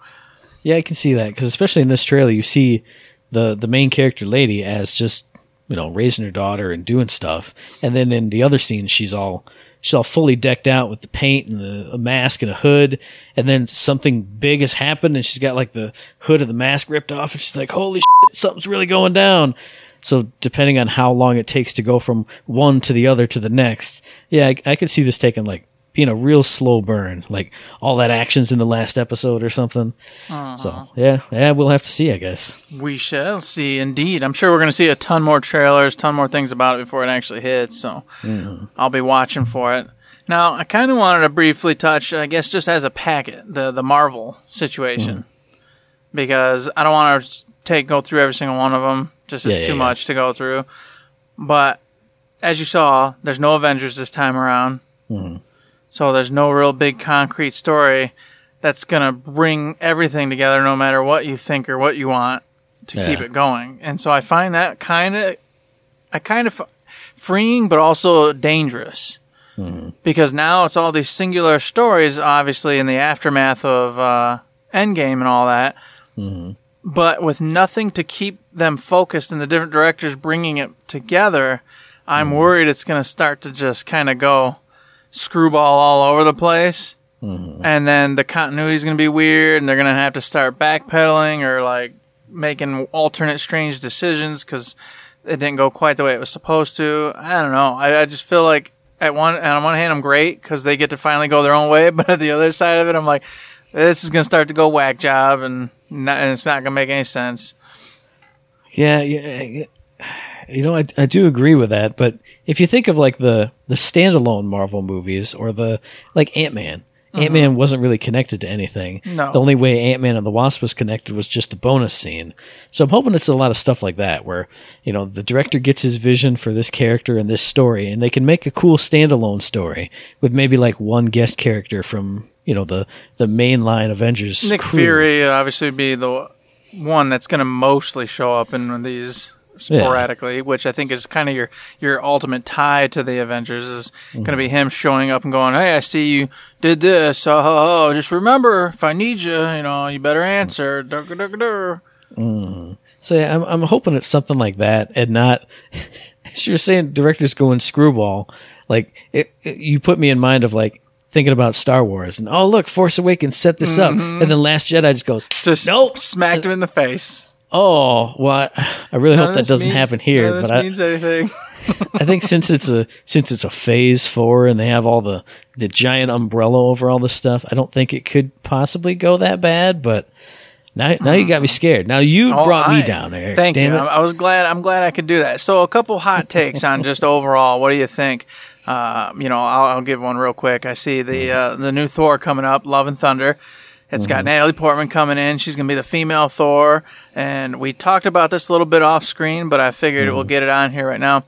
Yeah, I can see that because especially in this trailer, you see the the main character lady as just you know raising her daughter and doing stuff, and then in the other scenes, she's all she's all fully decked out with the paint and the a mask and a hood, and then something big has happened, and she's got like the hood of the mask ripped off, and she's like, "Holy shit, something's really going down." So depending on how long it takes to go from one to the other to the next, yeah, I, I could see this taking like being a real slow burn, like all that action's in the last episode or something. So yeah, yeah, we'll have to see, I guess. We shall see. Indeed, I'm sure we're going to see a ton more trailers, ton more things about it before it actually hits. So Mm-hmm. I'll be watching for it. Now, I kind of wanted to briefly touch, I guess, just as a packet, the the Marvel situation, Mm-hmm. because I don't want to take go through every single one of them. Just it's Yeah, yeah, too yeah. much to go through. But as you saw, there's no Avengers this time around, Mm-hmm. So there's no real big concrete story that's gonna bring everything together, no matter what you think or what you want to keep it going. And so I find that kind of, I kind of freeing, but also dangerous. Mm-hmm. Because now it's all these singular stories, obviously in the aftermath of uh, Endgame and all that, mm-hmm. but with nothing to keep them focused and the different directors bringing it together. I'm mm-hmm. worried it's going to start to just kind of go screwball all over the place. Mm-hmm. And then the continuity is going to be weird, and they're going to have to start backpedaling or like making alternate strange decisions because it didn't go quite the way it was supposed to. I don't know. I, I just feel like at one and on one hand I'm great because they get to finally go their own way, but at the other side of it, I'm like, this is gonna start to go whack job, and, not, and it's not gonna make any sense. Yeah, yeah. You know, I, I do agree with that, but if you think of like the the standalone Marvel movies or the like Ant Man, mm-hmm. Ant Man wasn't really connected to anything. No. The only way Ant Man and the Wasp was connected was just a bonus scene. So I'm hoping it's a lot of stuff like that where, you know, the director gets his vision for this character and this story and they can make a cool standalone story with maybe like one guest character from, you know, the the mainline Avengers. Nick crew. Fury obviously would be the one that's gonna mostly show up in these sporadically, which I think is kind of your your ultimate tie to the Avengers is going to mm-hmm. be him showing up and going, "Hey, I see you did this. Oh, oh, oh, just remember, if I need you, you know, you better answer." Dur. Mm-hmm. So yeah, I'm I'm hoping it's something like that, and not as you're saying, directors going screwball. Like it, it- you put me in mind of like thinking about Star Wars, and oh look, Force Awakens set this up, mm-hmm. and then Last Jedi just goes, Just Nope. smacked him in the face. Oh, well, I, I really hope that doesn't means- happen here, but I. I think since it's a since it's a Phase Four and they have all the the giant umbrella over all this stuff, I don't think it could possibly go that bad, but. Now, now you got me scared. Now you brought me down, Eric. Thank Damn you. it. I, I was glad. I'm glad I could do that. So a couple hot takes on just overall. What do you think? Uh, you know, I'll, I'll give one real quick. I see the uh, the new Thor coming up, Love and Thunder. It's got mm-hmm. Natalie Portman coming in. She's going to be the female Thor. And we talked about this a little bit off screen, but I figured we'll mm-hmm. get it on here right now.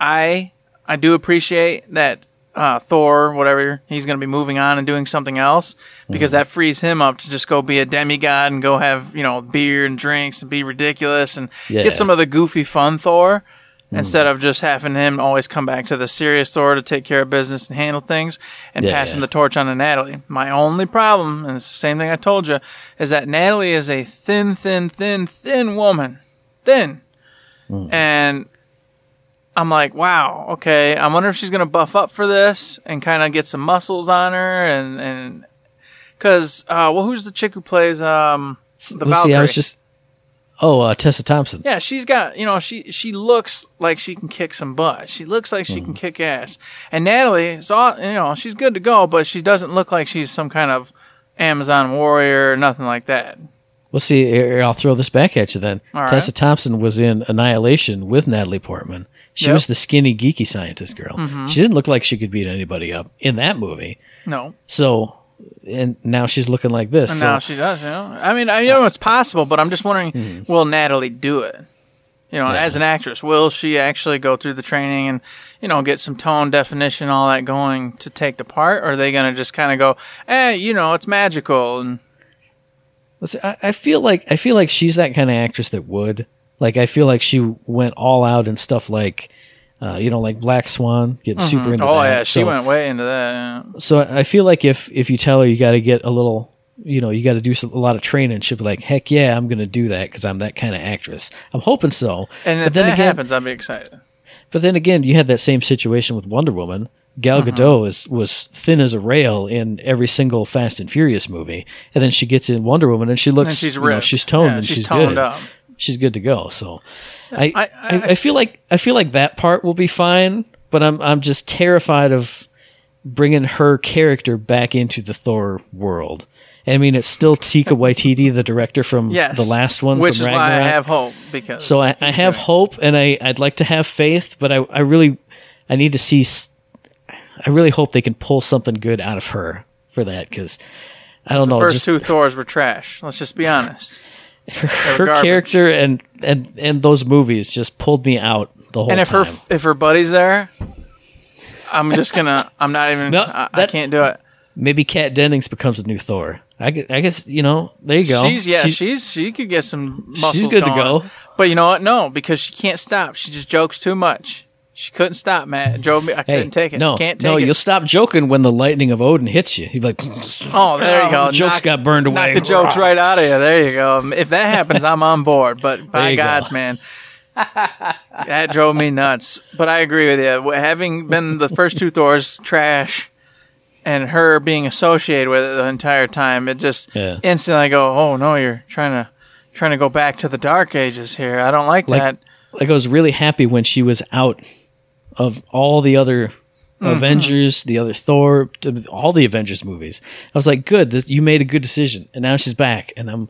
I I do appreciate that uh, Thor, whatever, he's going to be moving on and doing something else because mm-hmm. that frees him up to just go be a demigod and go have, you know, beer and drinks and be ridiculous and Yeah. get some of the goofy fun Thor instead of just having him always come back to the serious Thor to take care of business and handle things and Yeah, passing yeah. the torch on to Natalie. My only problem, and it's the same thing I told you, is that Natalie is a thin, thin, thin, thin woman. Thin. And I'm like, wow, okay. I wonder if she's gonna buff up for this and kind of get some muscles on her, and and because uh, well, who's the chick who plays um the Valkyrie? I was just. Oh, uh, Tessa Thompson. yeah, she's got you know she she looks like she can kick some butt. She looks like she can Mm-hmm. kick ass. And Natalie is all you know she's good to go, but she doesn't look like she's some kind of Amazon warrior or nothing like that. Well, see, here, I'll throw this back at you then. All right. Tessa Thompson was in Annihilation with Natalie Portman. She Yep. Mm-hmm. was the skinny, geeky scientist girl. She didn't look like she could beat anybody up in that movie. No, So, and now she's looking like this. and so, now she does. You know, I mean, I know it's possible, but I'm just wondering, Mm-hmm. will Natalie do it? You know, as an actress, will she actually go through the training and you know get some tone, definition, all that going to take the part, or are they going to just kind of go, eh, you know, it's magical and Listen, I, I feel like I feel like she's that kind of actress that would. Like, I feel like she went all out and stuff like, uh, you know, like Black Swan, getting super into oh that. Oh yeah, she So- went way into that. Yeah. So I feel like if if you tell her you got to get a little, you know, you got to do some, a lot of training, she'll be like, "Heck yeah, I'm going to do that because I'm that kind of actress." I'm hoping so. And but if then that again, happens, I'll be excited. but then again, you had that same situation with Wonder Woman. Gal Mm-hmm. Gadot is was thin as a rail in every single Fast and Furious movie, and then she gets in Wonder Woman and she looks, And she's you know, she's toned Yeah, and she's she's, toned good. up. She's good to go. So, I I- I, I- feel like I feel like that part will be fine, but I'm I'm just terrified of bringing her character back into the Thor world. I mean, it's still Taika Waititi, the director from Yes, the last one, which from is why I have hope because So I, I have hope, and I I'd like to have faith, but I I really I need to see. I really hope they can pull something good out of her for that because I don't The know. first just two Thors were trash. Let's just be honest. her character and and and those movies just pulled me out the whole And if time. her if her buddy's there, I'm just gonna. I'm not even. No, I, I can't do it. Maybe Kat Dennings becomes a new Thor. I guess, I guess you know. There you go. She's yeah. She's- She's, she could get some. Muscles She's good to go. But you know what? No, because she can't stop. She just jokes too much. She couldn't stop, man. It drove me. I Hey, couldn't take it. No, can't take no, it. you'll stop joking when the lightning of Odin hits you. You're like, Oh, there you go. The jokes Knock- got burned away. the jokes right out of you. There you go. If that happens, I'm on board. But by you go. God's man, that drove me nuts. But I agree with you. Having been the first two Thors trash, and her being associated with it the entire time, it just Yeah. instantly I go, "Oh no, you're trying to trying to go back to the dark ages here. I don't like, like, that." like I was really happy when she was out of all the other Mm-hmm. Avengers, the other Thor, all the Avengers movies. I was like, good, this, you made a good decision, and now she's back, and I'm.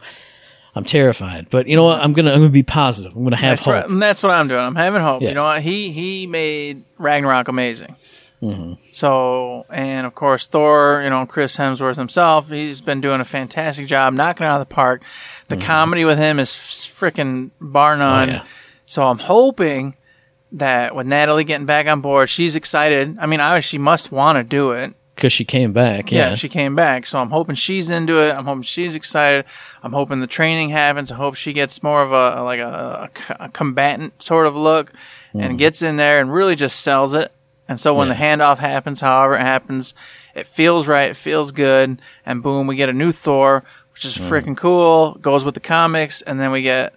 I'm terrified, but you know what? I'm gonna I'm gonna be positive. I'm gonna have That's, hope. right. That's what I'm doing. I'm having hope. Yeah. You know what? He he made Ragnarok amazing. Mm-hmm. So, and of course, Thor, you know, Chris Hemsworth himself, he's been doing a fantastic job knocking it out of the park. The comedy with him is freaking bar none. Mm-hmm. Oh, yeah. So I'm hoping that with Natalie getting back on board, she's excited. I mean, I, she must want to do it. because she came back. Yeah. Yeah, she came back. So I'm hoping she's into it. I'm hoping she's excited. I'm hoping the training happens. I hope she gets more of a like a, a, a combatant sort of look and mm. gets in there and really just sells it. And so when Yeah. the handoff happens, however it happens, it feels right. It feels good. And boom, we get a new Thor, which is mm. freaking cool. Goes with the comics. And then we get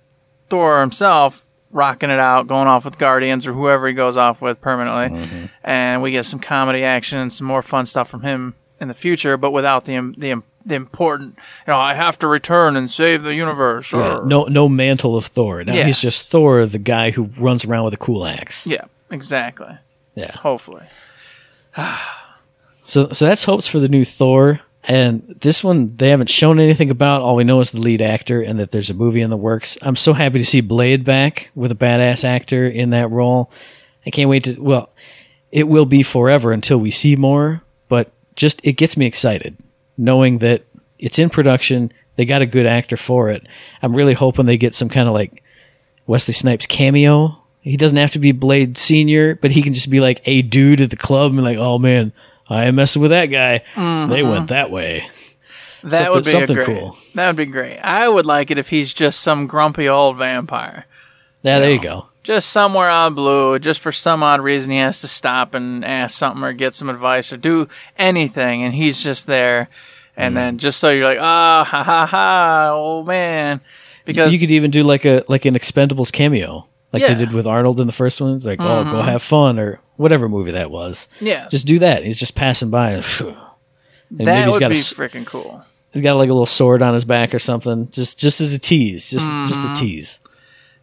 Thor himself rocking it out, going off with Guardians or whoever he goes off with permanently, mm-hmm. and we get some comedy action and some more fun stuff from him in the future, but without the the the important, you know, I have to return and save the universe. Yeah, no no mantle of Thor. Now Yes. he's just Thor, the guy who runs around with a cool axe. yeah, exactly. Yeah. Hopefully, So so that's hopes for the new Thor. And this one they haven't shown anything about. All we know is the lead actor and that there's a movie in the works. I'm so happy to see Blade back with a badass actor in that role. I can't wait to well, it will be forever until we see more, but just it gets me excited knowing that it's in production. They got a good actor for it. I'm really hoping they get some kind of like Wesley Snipes cameo. He doesn't have to be Blade Senior, but he can just be like a dude at the club and like, oh man, I am messing with that guy. They went mm-hmm. that way. that Something- would be something great. cool. That would be great. I would like it if he's just some grumpy old vampire. Yeah, there you go. just somewhere on blue, just for some odd reason, he has to stop and ask something or get some advice or do anything, and he's just there. And mm. then just so you're like, ah, ha ha ha, oh man, because You could even do like a like an Expendables cameo, like Yeah. they did with Arnold in the first one. It's like, oh, go mm-hmm. have fun or whatever movie that was. yeah, Just do that. He's just passing by. And maybe that he's would got be freaking cool. he's got like a little sword on his back or something. Just just as a tease. Just just Mm-hmm. the tease.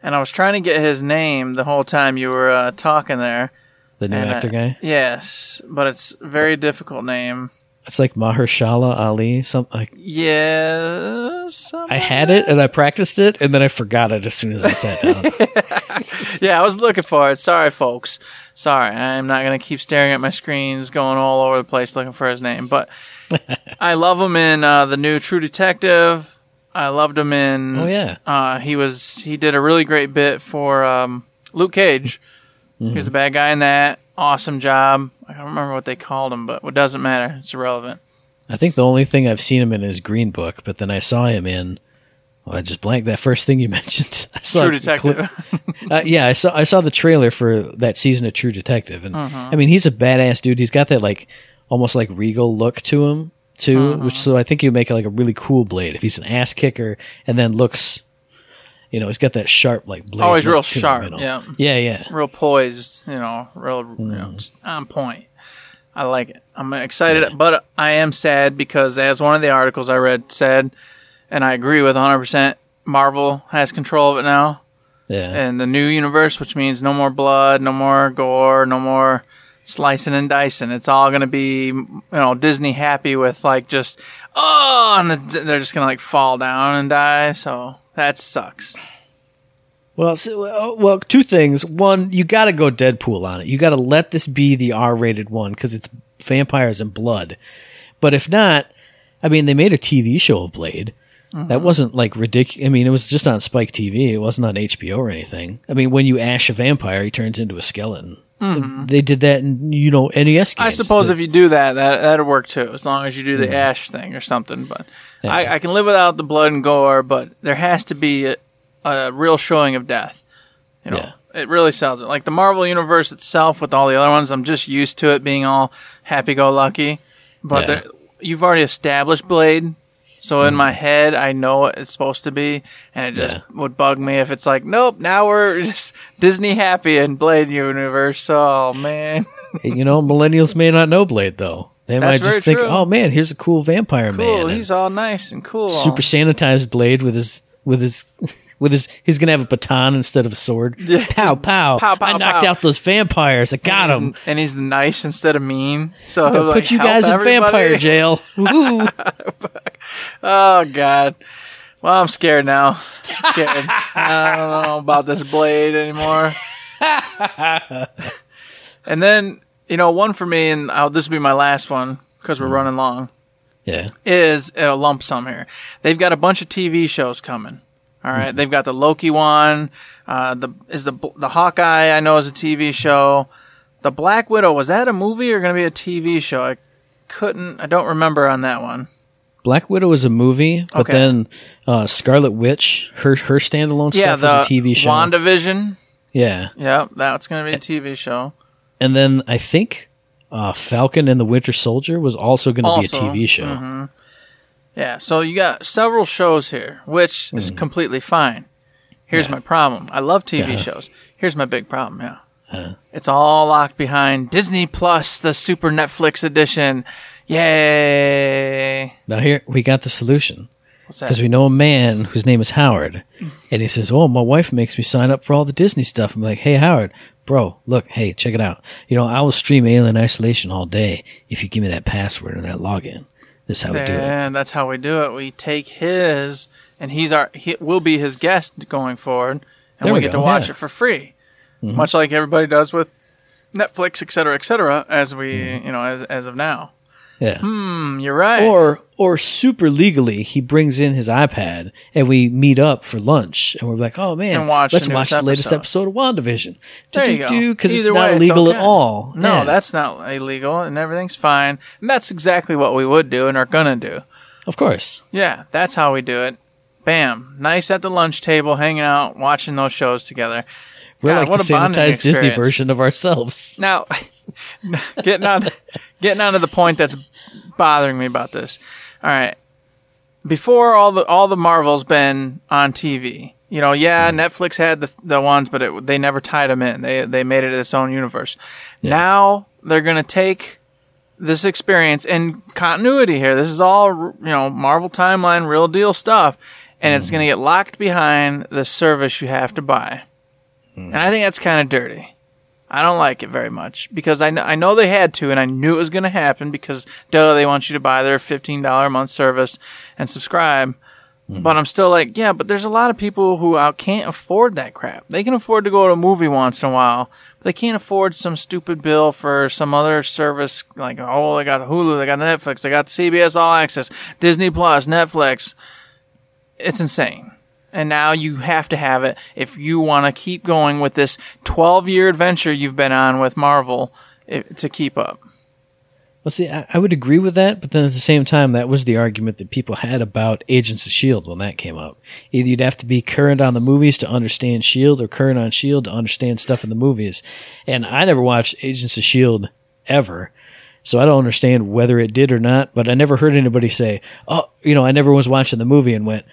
And I was trying to get his name the whole time you were uh, talking there. The new and, actor guy. Yes, but it's a very difficult name. It's like Mahershala Ali. Something. like Yes. I had it and I practiced it and then I forgot it as soon as I sat down. Yeah, I was looking for it. Sorry, folks. Sorry, I'm not gonna keep staring at my screens, going all over the place looking for his name. But I love him in uh, the new True Detective. I loved him in. Oh, yeah. Uh, he was he did a really great bit for um, Luke Cage. He was the bad guy in that. Awesome job. I don't remember what they called him, but it doesn't matter. It's irrelevant. I think the only thing I've seen him in is Green Book, but then I saw him in. Well, I just blanked that first thing you mentioned. I saw True Detective. uh, yeah, I saw I saw the trailer for that season of True Detective, and Mm-hmm. I mean he's a badass dude. He's got that like almost like regal look to him too, Mm-hmm. which so I think he'd make like a really cool blade if he's an ass kicker and then looks, you know, he's got that sharp like blade. Always real sharp, yeah. yeah, yeah. real poised, you know, real you Mm. know, just on point. I like it. I'm excited, but I am sad because as one of the articles I read said, and I agree with 100%, Marvel has control of it now Yeah. and the new universe, which means no more blood, no more gore, no more slicing and dicing. It's all going to be, you know, Disney happy with like just, oh, and the, they're just going to like fall down and die. So that sucks. Well, so, well, well, two things. One, you got to go Deadpool on it. You got to let this be the R-rated one because it's vampires and blood. But if not, I mean, they made a TV show of Blade. Mm-hmm. That wasn't like ridiculous. I mean, it was just on Spike TV. It wasn't on HBO or anything. I mean, when you ash a vampire, he turns into a skeleton. Mm-hmm. They did that in you know NES games. I suppose if you do that, that that'd work too, as long as you do the ash thing or something. But I, I can live without the blood and gore, but there has to be a, a real showing of death. You know, Yeah. it really sells it. Like the Marvel universe itself, with all the other ones, I'm just used to it being all happy-go-lucky. But Yeah. you've already established Blade, so in my head, I know what it's supposed to be, and it just would bug me if it's like, nope, now we're just Disney happy and Blade universe. Oh man. you know, millennials may not know Blade though. They might just think, true. "Oh man, here's a cool vampire cool. man." He's all nice and cool. super sanitized Blade with his with his with his. He's gonna have a baton instead of a sword. Yeah, pow, pow pow, pow, I knocked pow. out those vampires. I got them. and he's nice instead of mean. So Put like, you guys in everybody. vampire jail. Oh god. Well, I'm scared now. I'm scared. I don't know about this blade anymore. and then you know, one for me, and I'll, this will be my last one because we're mm-hmm. running long. yeah, is a lump sum here. They've got a bunch of TV shows coming. All right? Mm-hmm. they've got the Loki one. Uh, the is the the Hawkeye I know is a TV show. The Black Widow was that a movie or going to be a TV show? I couldn't. I don't remember on that one. Black Widow is a movie, but Okay. then uh, Scarlet Witch, her her standalone yeah, stuff the was a TV show. WandaVision. Yeah, Yep, that's going to be a TV show. and then I think uh, Falcon and the Winter Soldier was also going to Also, be a TV show. Yeah, so you got several shows here, which is completely fine. Here's my problem. I love TV Yeah. shows. Here's my big problem, yeah. It's all locked behind Disney Plus, the Super Netflix edition. Yay! Now here we got the solution. Because we know a man whose name is Howard, and he says, "Oh, my wife makes me sign up for all the Disney stuff." I'm like, "Hey, Howard, bro, look, hey, check it out. You know, I will stream Alien Isolation all day if you give me that password and that login. This is how we do it." And that's how we do it. We take his, and he's our, he will be his guest going forward, and we we get go, to watch yeah. it for free, mm-hmm. much like everybody does with Netflix, et cetera, et cetera. As we, mm-hmm. you know, as as of now. Yeah. Hmm, you're right. Or, or super legally, he brings in his iPad and we meet up for lunch, and we're like, "Oh man, And watch let's the watch newest the latest episode." episode of WandaVision." There you go. Because it's Either not way, it's illegal okay. at all. No, Yeah, that's not illegal, and everything's fine. And that's exactly what we would do and are gonna do. of course. Yeah, that's how we do it. Bam, nice at the lunch table, hanging out, watching those shows together. We're God, like what the sanitized Disney version of ourselves. Now, getting on, getting on to the point that's bothering me about this. All right, before all the all the Marvels been on TV. You know, yeah, mm. Netflix had the the ones, but it, they never tied them in. They they made it its own universe. Now they're gonna take this experience and continuity here. This is all you know, Marvel timeline, real deal stuff, and it's mm. gonna get locked behind the service you have to buy. And I think that's kind of dirty. I don't like it very much because I, kn- I know they had to and I knew it was going to happen because duh, they want you to buy their $15 a month service and subscribe. Hmm. But I'm still like, yeah, but there's a lot of people who out can't afford that crap. They can afford to go to a movie once in a while, but they can't afford some stupid bill for some other service like, oh, they got Hulu, they got Netflix, they got CBS All Access, Disney Plus, Netflix. It's insane. And now you have to have it if you want to keep going with this 12 year adventure you've been on with Marvel i to keep up. Well, see, I, I would agree with that, but then at the same time, that was the argument that people had about Agents of S.H.I.E.L.D. when that came up. Either you'd have to be current on the movies to understand S.H.I.E.L.D. or current on S.H.I.E.L.D. to understand stuff in the movies. And I never watched Agents of S.H.I.E.L.D. Ever. So I don't understand whether it did or not, but I never heard anybody say, oh, you know, I never was watching the movie and went,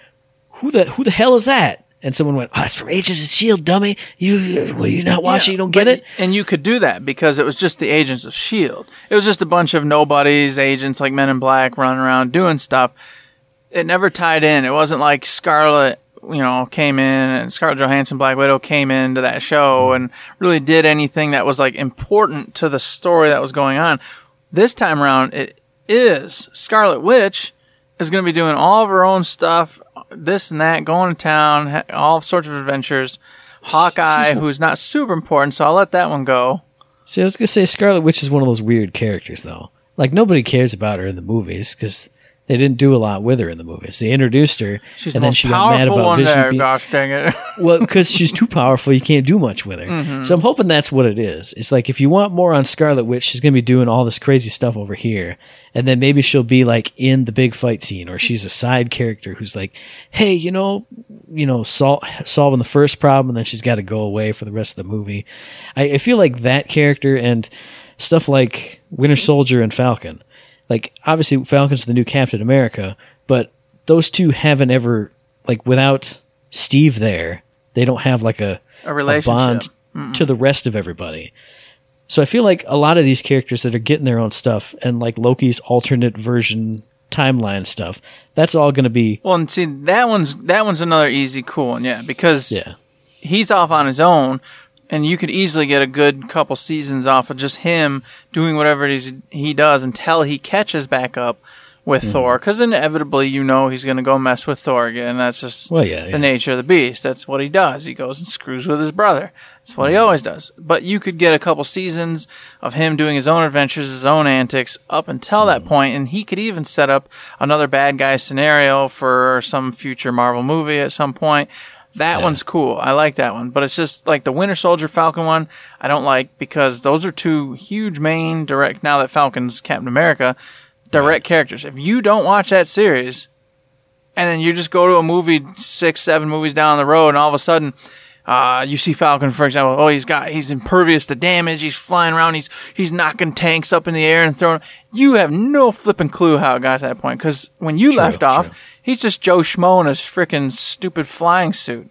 who the, who the hell is that? And someone went, oh, it's from Agents of S.H.I.E.L.D., dummy. You, were you not watching? you don't get it? And you could do that because it was just the agents of S.H.I.E.L.D. It was just a bunch of nobodies, agents like Men in Black running around doing stuff. It never tied in. It wasn't like Scarlet, you know, came in and Scarlett Johansson, Black Widow came into that show and really did anything that was like important to the story that was going on. This time around, it is Scarlet Witch is going to be doing all of her own stuff, this and that, going to town, all sorts of adventures. Hawkeye, she's- who's not super important, so I'll let that one go. See, I was gonna say Scarlet Witch is one of those weird characters, though. like nobody cares about her in the movies because they didn't do a lot with her in the movies. They introduced her, She's and the then she got mad about Vision. there. being- Gosh dang it! well, because she's too powerful, you can't do much with her. Mm-hmm. So I'm hoping that's what it is. It's like if you want more on Scarlet Witch, she's gonna be doing all this crazy stuff over here, and then maybe she'll be like in the big fight scene, or she's a side character who's like, hey, you know, you know, sol- solving the first problem, and then she's got to go away for the rest of the movie. I, I feel like that character and stuff like Winter Soldier and Falcon. Like obviously Falcon's the new Captain America, but those two haven't ever like without Steve there, they don't have like a A relationship. bond to the rest of everybody. So I feel like a lot of these characters that are getting their own stuff and like Loki's alternate version timeline stuff, that's all going to be Well, and see that one's that one's another easy, cool one, yeah, because yeah. he's off on his own, and you could easily get a good couple seasons off of just him doing whatever it is he does until he catches back up with Mm-hmm. Thor. Because inevitably, you know, he's going to go mess with Thor again. That's just Well, yeah, the yeah. nature of the beast. That's what he does. He goes and screws with his brother. That's what he Mm-hmm. always does. But you could get a couple seasons of him doing his own adventures, his own antics up until Mm-hmm. that point, and he could even set up another bad guy scenario for some future Marvel movie at some point. That one's cool. I like that one. But it's just like the Winter Soldier Falcon one, I don't like because those are two huge main direct, now that Falcon's Captain America, direct characters. If you don't watch that series, and then you just go to a movie six, seven movies down the road, and all of a sudden, uh, you see Falcon, for example. Oh, he's got he's impervious to damage. He's flying around. He's he's knocking tanks up in the air and throwing. You have no flipping clue how it got to that point because when you left off, true. he's just Joe Schmo in his freaking stupid flying suit.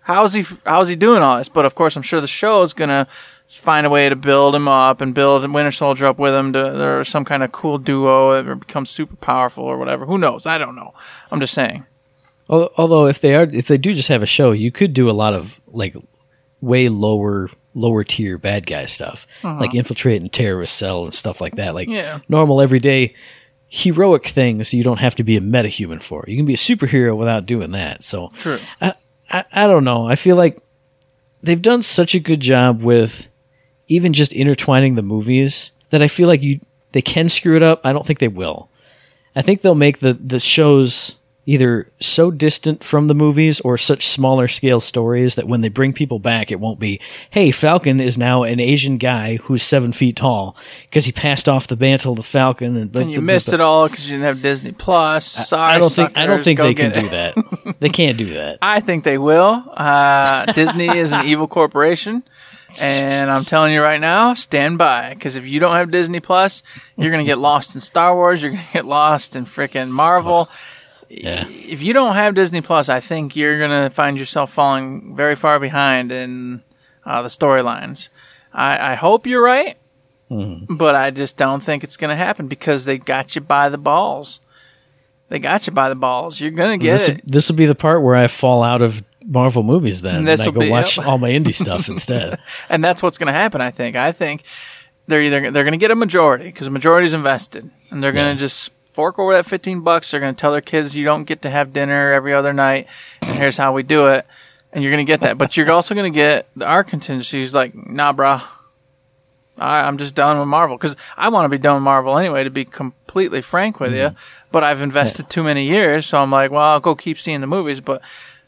How's he how's he doing all this? But of course, I'm sure the show is gonna find a way to build him up and build Winter Soldier up with him. To, there's some kind of cool duo that becomes super powerful or whatever. Who knows? I don't know. I'm just saying. Al- Although if they are if they do just have a show, you could do a lot of like way lower lower tier bad guy stuff, uh-huh. like infiltrating terrorist cell and stuff like that. Like Yeah. normal everyday heroic things you don't have to be a metahuman for. You can be a superhero without doing that. So True. I, I I don't know. I feel like they've done such a good job with even just intertwining the movies that I feel like you they can screw it up. I don't think they will. I think they'll make the the shows either so distant from the movies or such smaller scale stories that when they bring people back, it won't be, hey, Falcon is now an Asian guy who's seven feet tall because he passed off the mantle to Falcon and, And you missed it all because you didn't have Disney Plus. Sorry, I don't think I don't think they can get do that. they can't do that. I think they will. Uh, Disney is an evil corporation. And I'm telling you right now, stand by. Because if you don't have Disney Plus, you're going to get lost in Star Wars. You're going to get lost in freaking Marvel. Yeah. If you don't have Disney Plus, I think you're going to find yourself falling very far behind in uh, the storylines. I, I hope you're right, Mm-hmm. but I just don't think it's going to happen because they got you by the balls. They got you by the balls. You're going to get This it. this will be the part where I fall out of Marvel movies then, and I go be- watch yep. all my indie stuff instead. and that's what's going to happen. I think. I think they're either they're going to get a majority because the majority's invested, and they're going to Yeah. just fork over that fifteen bucks. They're going to tell their kids you don't get to have dinner every other night, and here's how we do it. And you're going to get that, but you're also going to get the our contingencies like, nah, brah. I, I'm just done with Marvel because I want to be done with Marvel anyway. To be completely frank with you, mm-hmm. but I've invested too many years, so I'm like, well, I'll go keep seeing the movies, but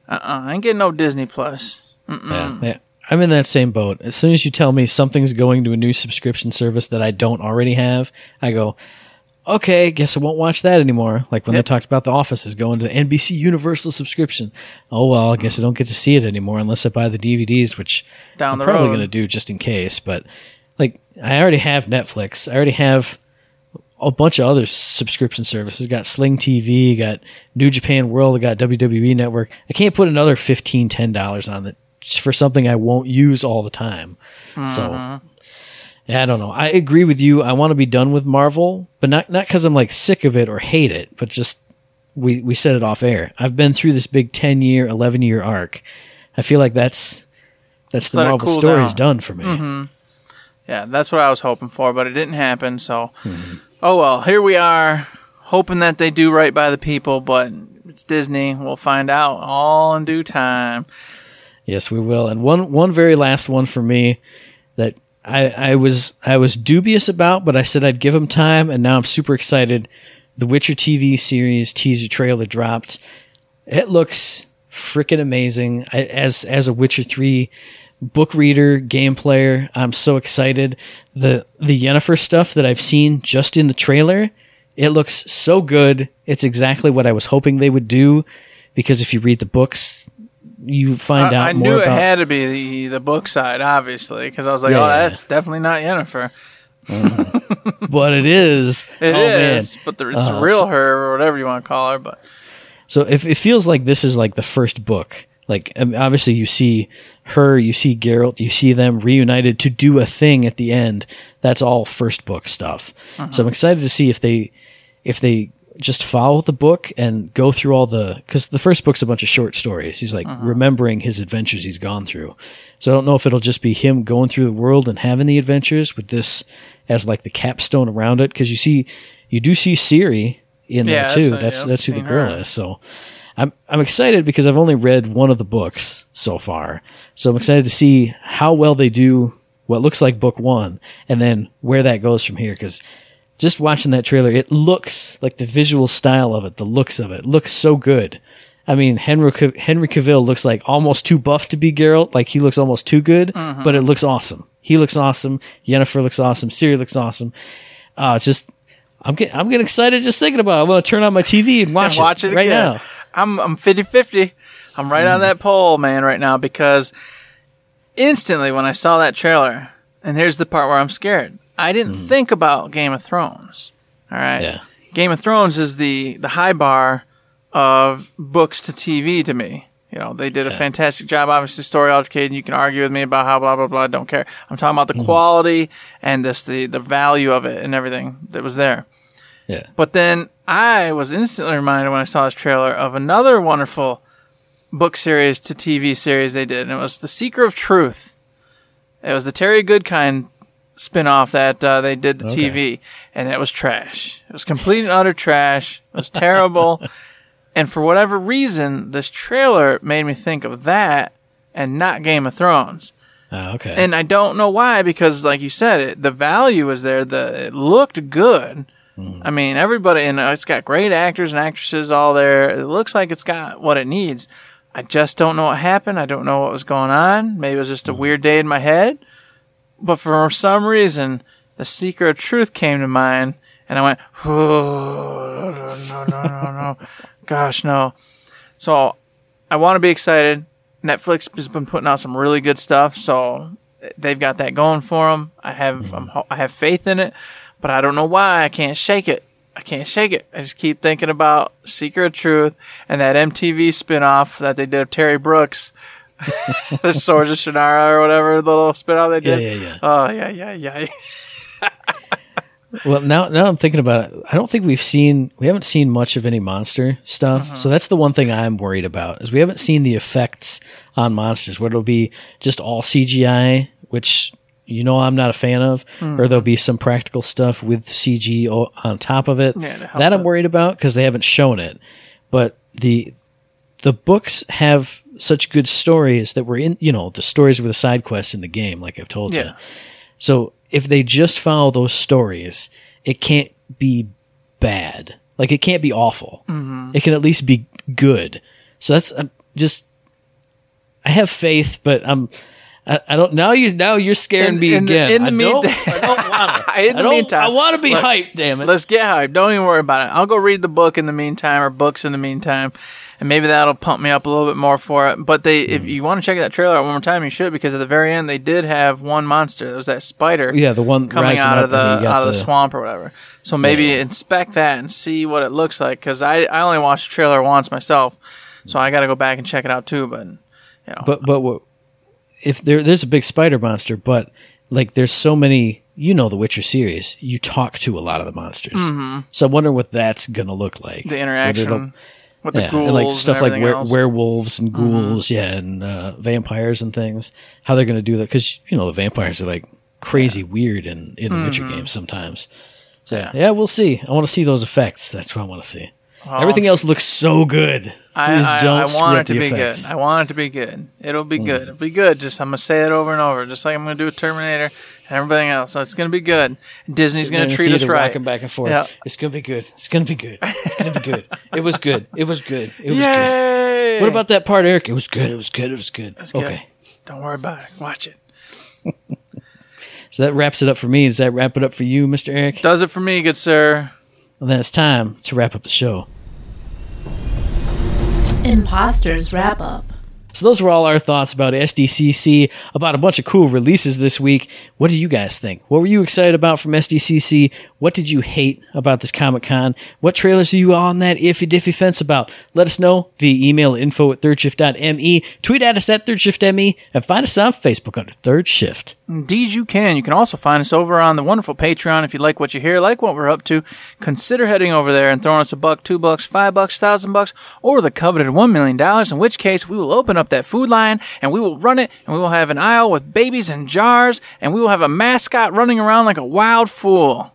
uh-uh, I ain't getting no Disney Plus. yeah, yeah. I'm in that same boat. As soon as you tell me something's going to a new subscription service that I don't already have, I go, okay, guess I won't watch that anymore. Like when Yep. they talked about The Office is going to the NBC Universal subscription. Oh well, I guess I don't get to see it anymore unless I buy the DVDs, which Down I'm probably going to do just in case. But like, I already have Netflix. I already have a bunch of other subscription services. Got Sling TV, got New Japan World, got WWE Network. I can't put another $15, $10 on it for something I won't use all the time. So mm-hmm. Yeah, I don't know. I agree with you. I want to be done with Marvel, but not not because I'm like sick of it or hate it, but just we we said it off air. I've been through this big ten year, eleven year arc. I feel like that's that's the let it Marvel cool story's down. done for me. Yeah, that's what I was hoping for, but it didn't happen. So, Mm-hmm. oh well, here we are, hoping that they do right by the people. But it's Disney. We'll find out all in due time. Yes, we will. And one one very last one for me that I, I was I was dubious about, but I said I'd give him time, and now I'm super excited. The Witcher TV series teaser trailer dropped. It looks freaking amazing. I, as as a Witcher three book reader, game player, I'm so excited. The the Yennefer stuff that I've seen just in the trailer, it looks so good. It's exactly what I was hoping they would do. Because if you read the books, you find I, out I knew it about had to be the, the book side, obviously, because I was like, Yeah. oh, that's definitely not Yennefer. But it is. It oh, is, but the, it's Uh, real her or whatever you want to call her. But So if it feels like this is like the first book, like obviously you see her, you see Geralt, you see them reunited to do a thing at the end. That's all first book stuff. So I'm excited to see if they if they just follow the book and go through all the because the first book's a bunch of short stories. He's like uh-huh. remembering his adventures he's gone through. So I don't know if it'll just be him going through the world and having the adventures with this as like the capstone around it. Because you see, you do see Ciri in Yeah, there too. that's- That's yeah, that's who the girl her. is. So I'm I'm excited because I've only read one of the books so far. So I'm excited to see how well they do what looks like book one, and then where that goes from here. Because just watching that trailer, it looks like the visual style of it, the looks of it, looks so good. I mean, Henry Henry Cavill looks like almost too buff to be Geralt. Like he looks almost too good, Mm-hmm. but it looks awesome. He looks awesome. Yennefer looks awesome. Ciri looks awesome. Uh, just I'm getting I'm getting excited just thinking about it. I'm gonna turn on my TV and watch, watch it, it right again. now. I'm I'm 50-50. I'm right Mm. on that pole, man, right now because instantly when I saw that trailer, and here's the part where I'm scared. I didn't think about Game of Thrones. All right. Mm. Yeah. Game of Thrones is the the high bar of books to TV to me. You know, they did a fantastic job. Obviously, story altercation. You can argue with me about how blah blah blah. I don't care. I'm talking about the Mm-hmm. quality and this the the value of it and everything that was there. Yeah. But then I was instantly reminded when I saw this trailer of another wonderful book series to TV series they did, and it was The Seeker of Truth. It was the Terry Goodkind spin-off that uh, they did to Okay. TV, and it was trash. It was complete and utter trash. It was terrible. and for whatever reason, this trailer made me think of that and not Game of Thrones. Oh, okay. And I don't know why, because like you said, it the value was there. The it looked good. I mean, everybody, and uh, it's got great actors and actresses all there. It looks like it's got what it needs. I just don't know what happened. I don't know what was going on. Maybe it was just a weird day in my head. But for some reason, the Seeker of Truth came to mind, and I went, oh, no, no, no, no, gosh, no. So I want to be excited. Netflix has been putting out some really good stuff, so they've got that going for them. I have I'm, I have faith in it, but I don't know why I can't shake it. I can't shake it. I just keep thinking about Secret of Truth and that MTV spinoff that they did of Terry Brooks, the Swords of Shannara or whatever little spinoff they did. yeah, yeah. Oh yeah, yeah, yeah. Well, now now I'm thinking about it. I don't think we've seen we haven't seen much of any monster stuff. Uh-huh. So that's the one thing I'm worried about is we haven't seen the effects on monsters. Whether it'll be just all CGI, which you know I'm not a fan of, Hmm. or there'll be some practical stuff with CG on top of it. Yeah, that I'm it. worried about because they haven't shown it. But the the books have such good stories that were in you know the stories were the side quests in the game, like I've told you. Yeah. So if they just follow those stories, it can't be bad. Like it can't be awful. Mm-hmm. It can at least be good. So that's I'm just. I have faith, but I'm. I, I don't. Now you now you're scaring In- me in the- again. in the I don't. meantime- I don't want to. In the I meantime, I want to be look, hyped. Damn it. Let's get hyped. Don't even worry about it. I'll go read the book in the meantime, or books in the meantime, and maybe that'll pump me up a little bit more for it. But they, Mm. if you want to check that trailer out one more time, you should because at the very end they did have one monster. There was that spider. Yeah, the one coming out of the and he got out of the, the- swamp or whatever. So maybe Yeah. inspect that and see what it looks like because I I only watched the trailer once myself, so I got to go back and check it out too. But you know, But but what, if there there's a big spider monster, but like there's so many, you know, the Witcher series, you talk to a lot of the monsters. Mm-hmm. So I'm wondering what that's gonna look like. the interaction with the yeah, ghouls and like stuff like were, werewolves and mm-hmm. ghouls, yeah, and uh, vampires and things. How they're gonna do that? Because you know the vampires are like crazy weird in in the Witcher mm-hmm. games sometimes. So Yeah. yeah, we'll see. I want to see those effects. That's what I want to see. Everything else looks so good. I, Please I, don't I want it to be effects. good. I want it to be good. It'll be mm. good. It'll be good. Just I'm gonna say it over and over, just like I'm gonna do with Terminator. And everything else. So it's going to be good. Disney's going to treat us right. Rocking back and forth. Yeah. It's gonna be good. It's gonna be good. It's gonna be good. It was good. It was good. It was good. What about that part, Eric? It was good. It was good. It was good. That's good. Okay. Don't worry about it. Watch it. So that wraps it up for me. Does that wrap it up for you, Mr. Eric? Does it for me, good sir. Well, then it's time to wrap up the show. Imposters Wrap Up. So those were all our thoughts about SDCC, about a bunch of cool releases this week. What do you guys think? What were you excited about from SDCC? What did you hate about this Comic Con? What trailers are you on that iffy diffy fence about? Let us know via email info at thirdshift.me, tweet at us at thirdshiftme, and find us on Facebook under Third Shift. Indeed, you can. You can also find us over on the wonderful Patreon. If you like what you hear, like what we're up to, consider heading over there and throwing us a buck, two bucks, five bucks, thousand bucks, or the coveted one million dollars. In which case, we will open up that food line and we will run it, and we will have an aisle with babies and jars, and we will have a mascot running around like a wild fool.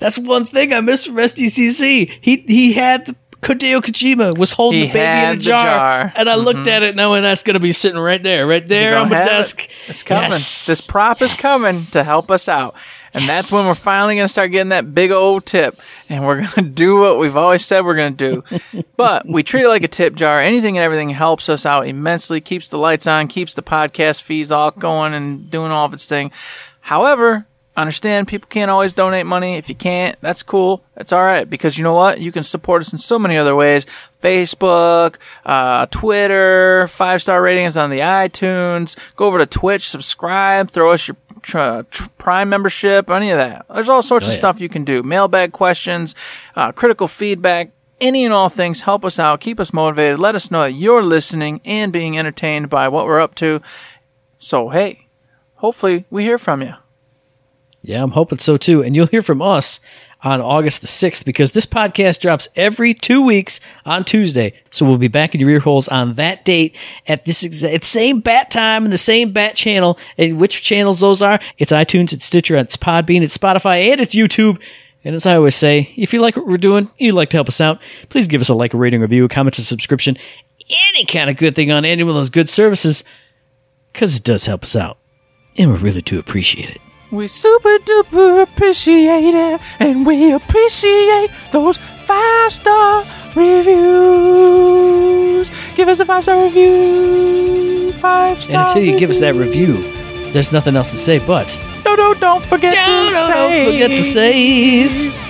That's one thing I missed from SDCC. He he had the Hideo Kojima was holding He the baby in a jar, jar. and I mm-hmm. looked at it knowing that's going to be sitting right there, right there on my desk. It. It's coming. Yes. This prop is coming to help us out. And that's when we're finally going to start getting that big old tip. And we're going to do what we've always said we're going to do. but we treat it like a tip jar. Anything and everything helps us out immensely, keeps the lights on, keeps the podcast fees all going and doing all of its thing. However, understand people can't always donate money. If you can't, that's cool. That's all right because you know what? You can support us in so many other ways. Facebook, uh, Twitter, five star ratings on the iTunes. Go over to Twitch, subscribe, throw us your tr- tr- Prime membership, any of that. There's all sorts of yeah. stuff you can do. Mailbag questions, uh, critical feedback. Any and all things help us out, keep us motivated, let us know that you're listening and being entertained by what we're up to. So, hey, hopefully we hear from you. Yeah, I'm hoping so too. And you'll hear from us on August the 6th because this podcast drops every two weeks on Tuesday. So we'll be back in your ear holes on that date at this exa- it's same bat time and the same bat channel. And which channels those are? It's iTunes, it's Stitcher, it's Podbean, it's Spotify, and it's YouTube. And as I always say, if you like what we're doing, you'd like to help us out, please give us a like, a rating, review, a comment, a subscription, any kind of good thing on any one of those good services because it does help us out. And we really do appreciate it. We super duper appreciate it, and we appreciate those five star reviews. Give us a five star review. Five star. And until you give us that review, there's nothing else to say but no, no, don't forget to don't save. forget to save.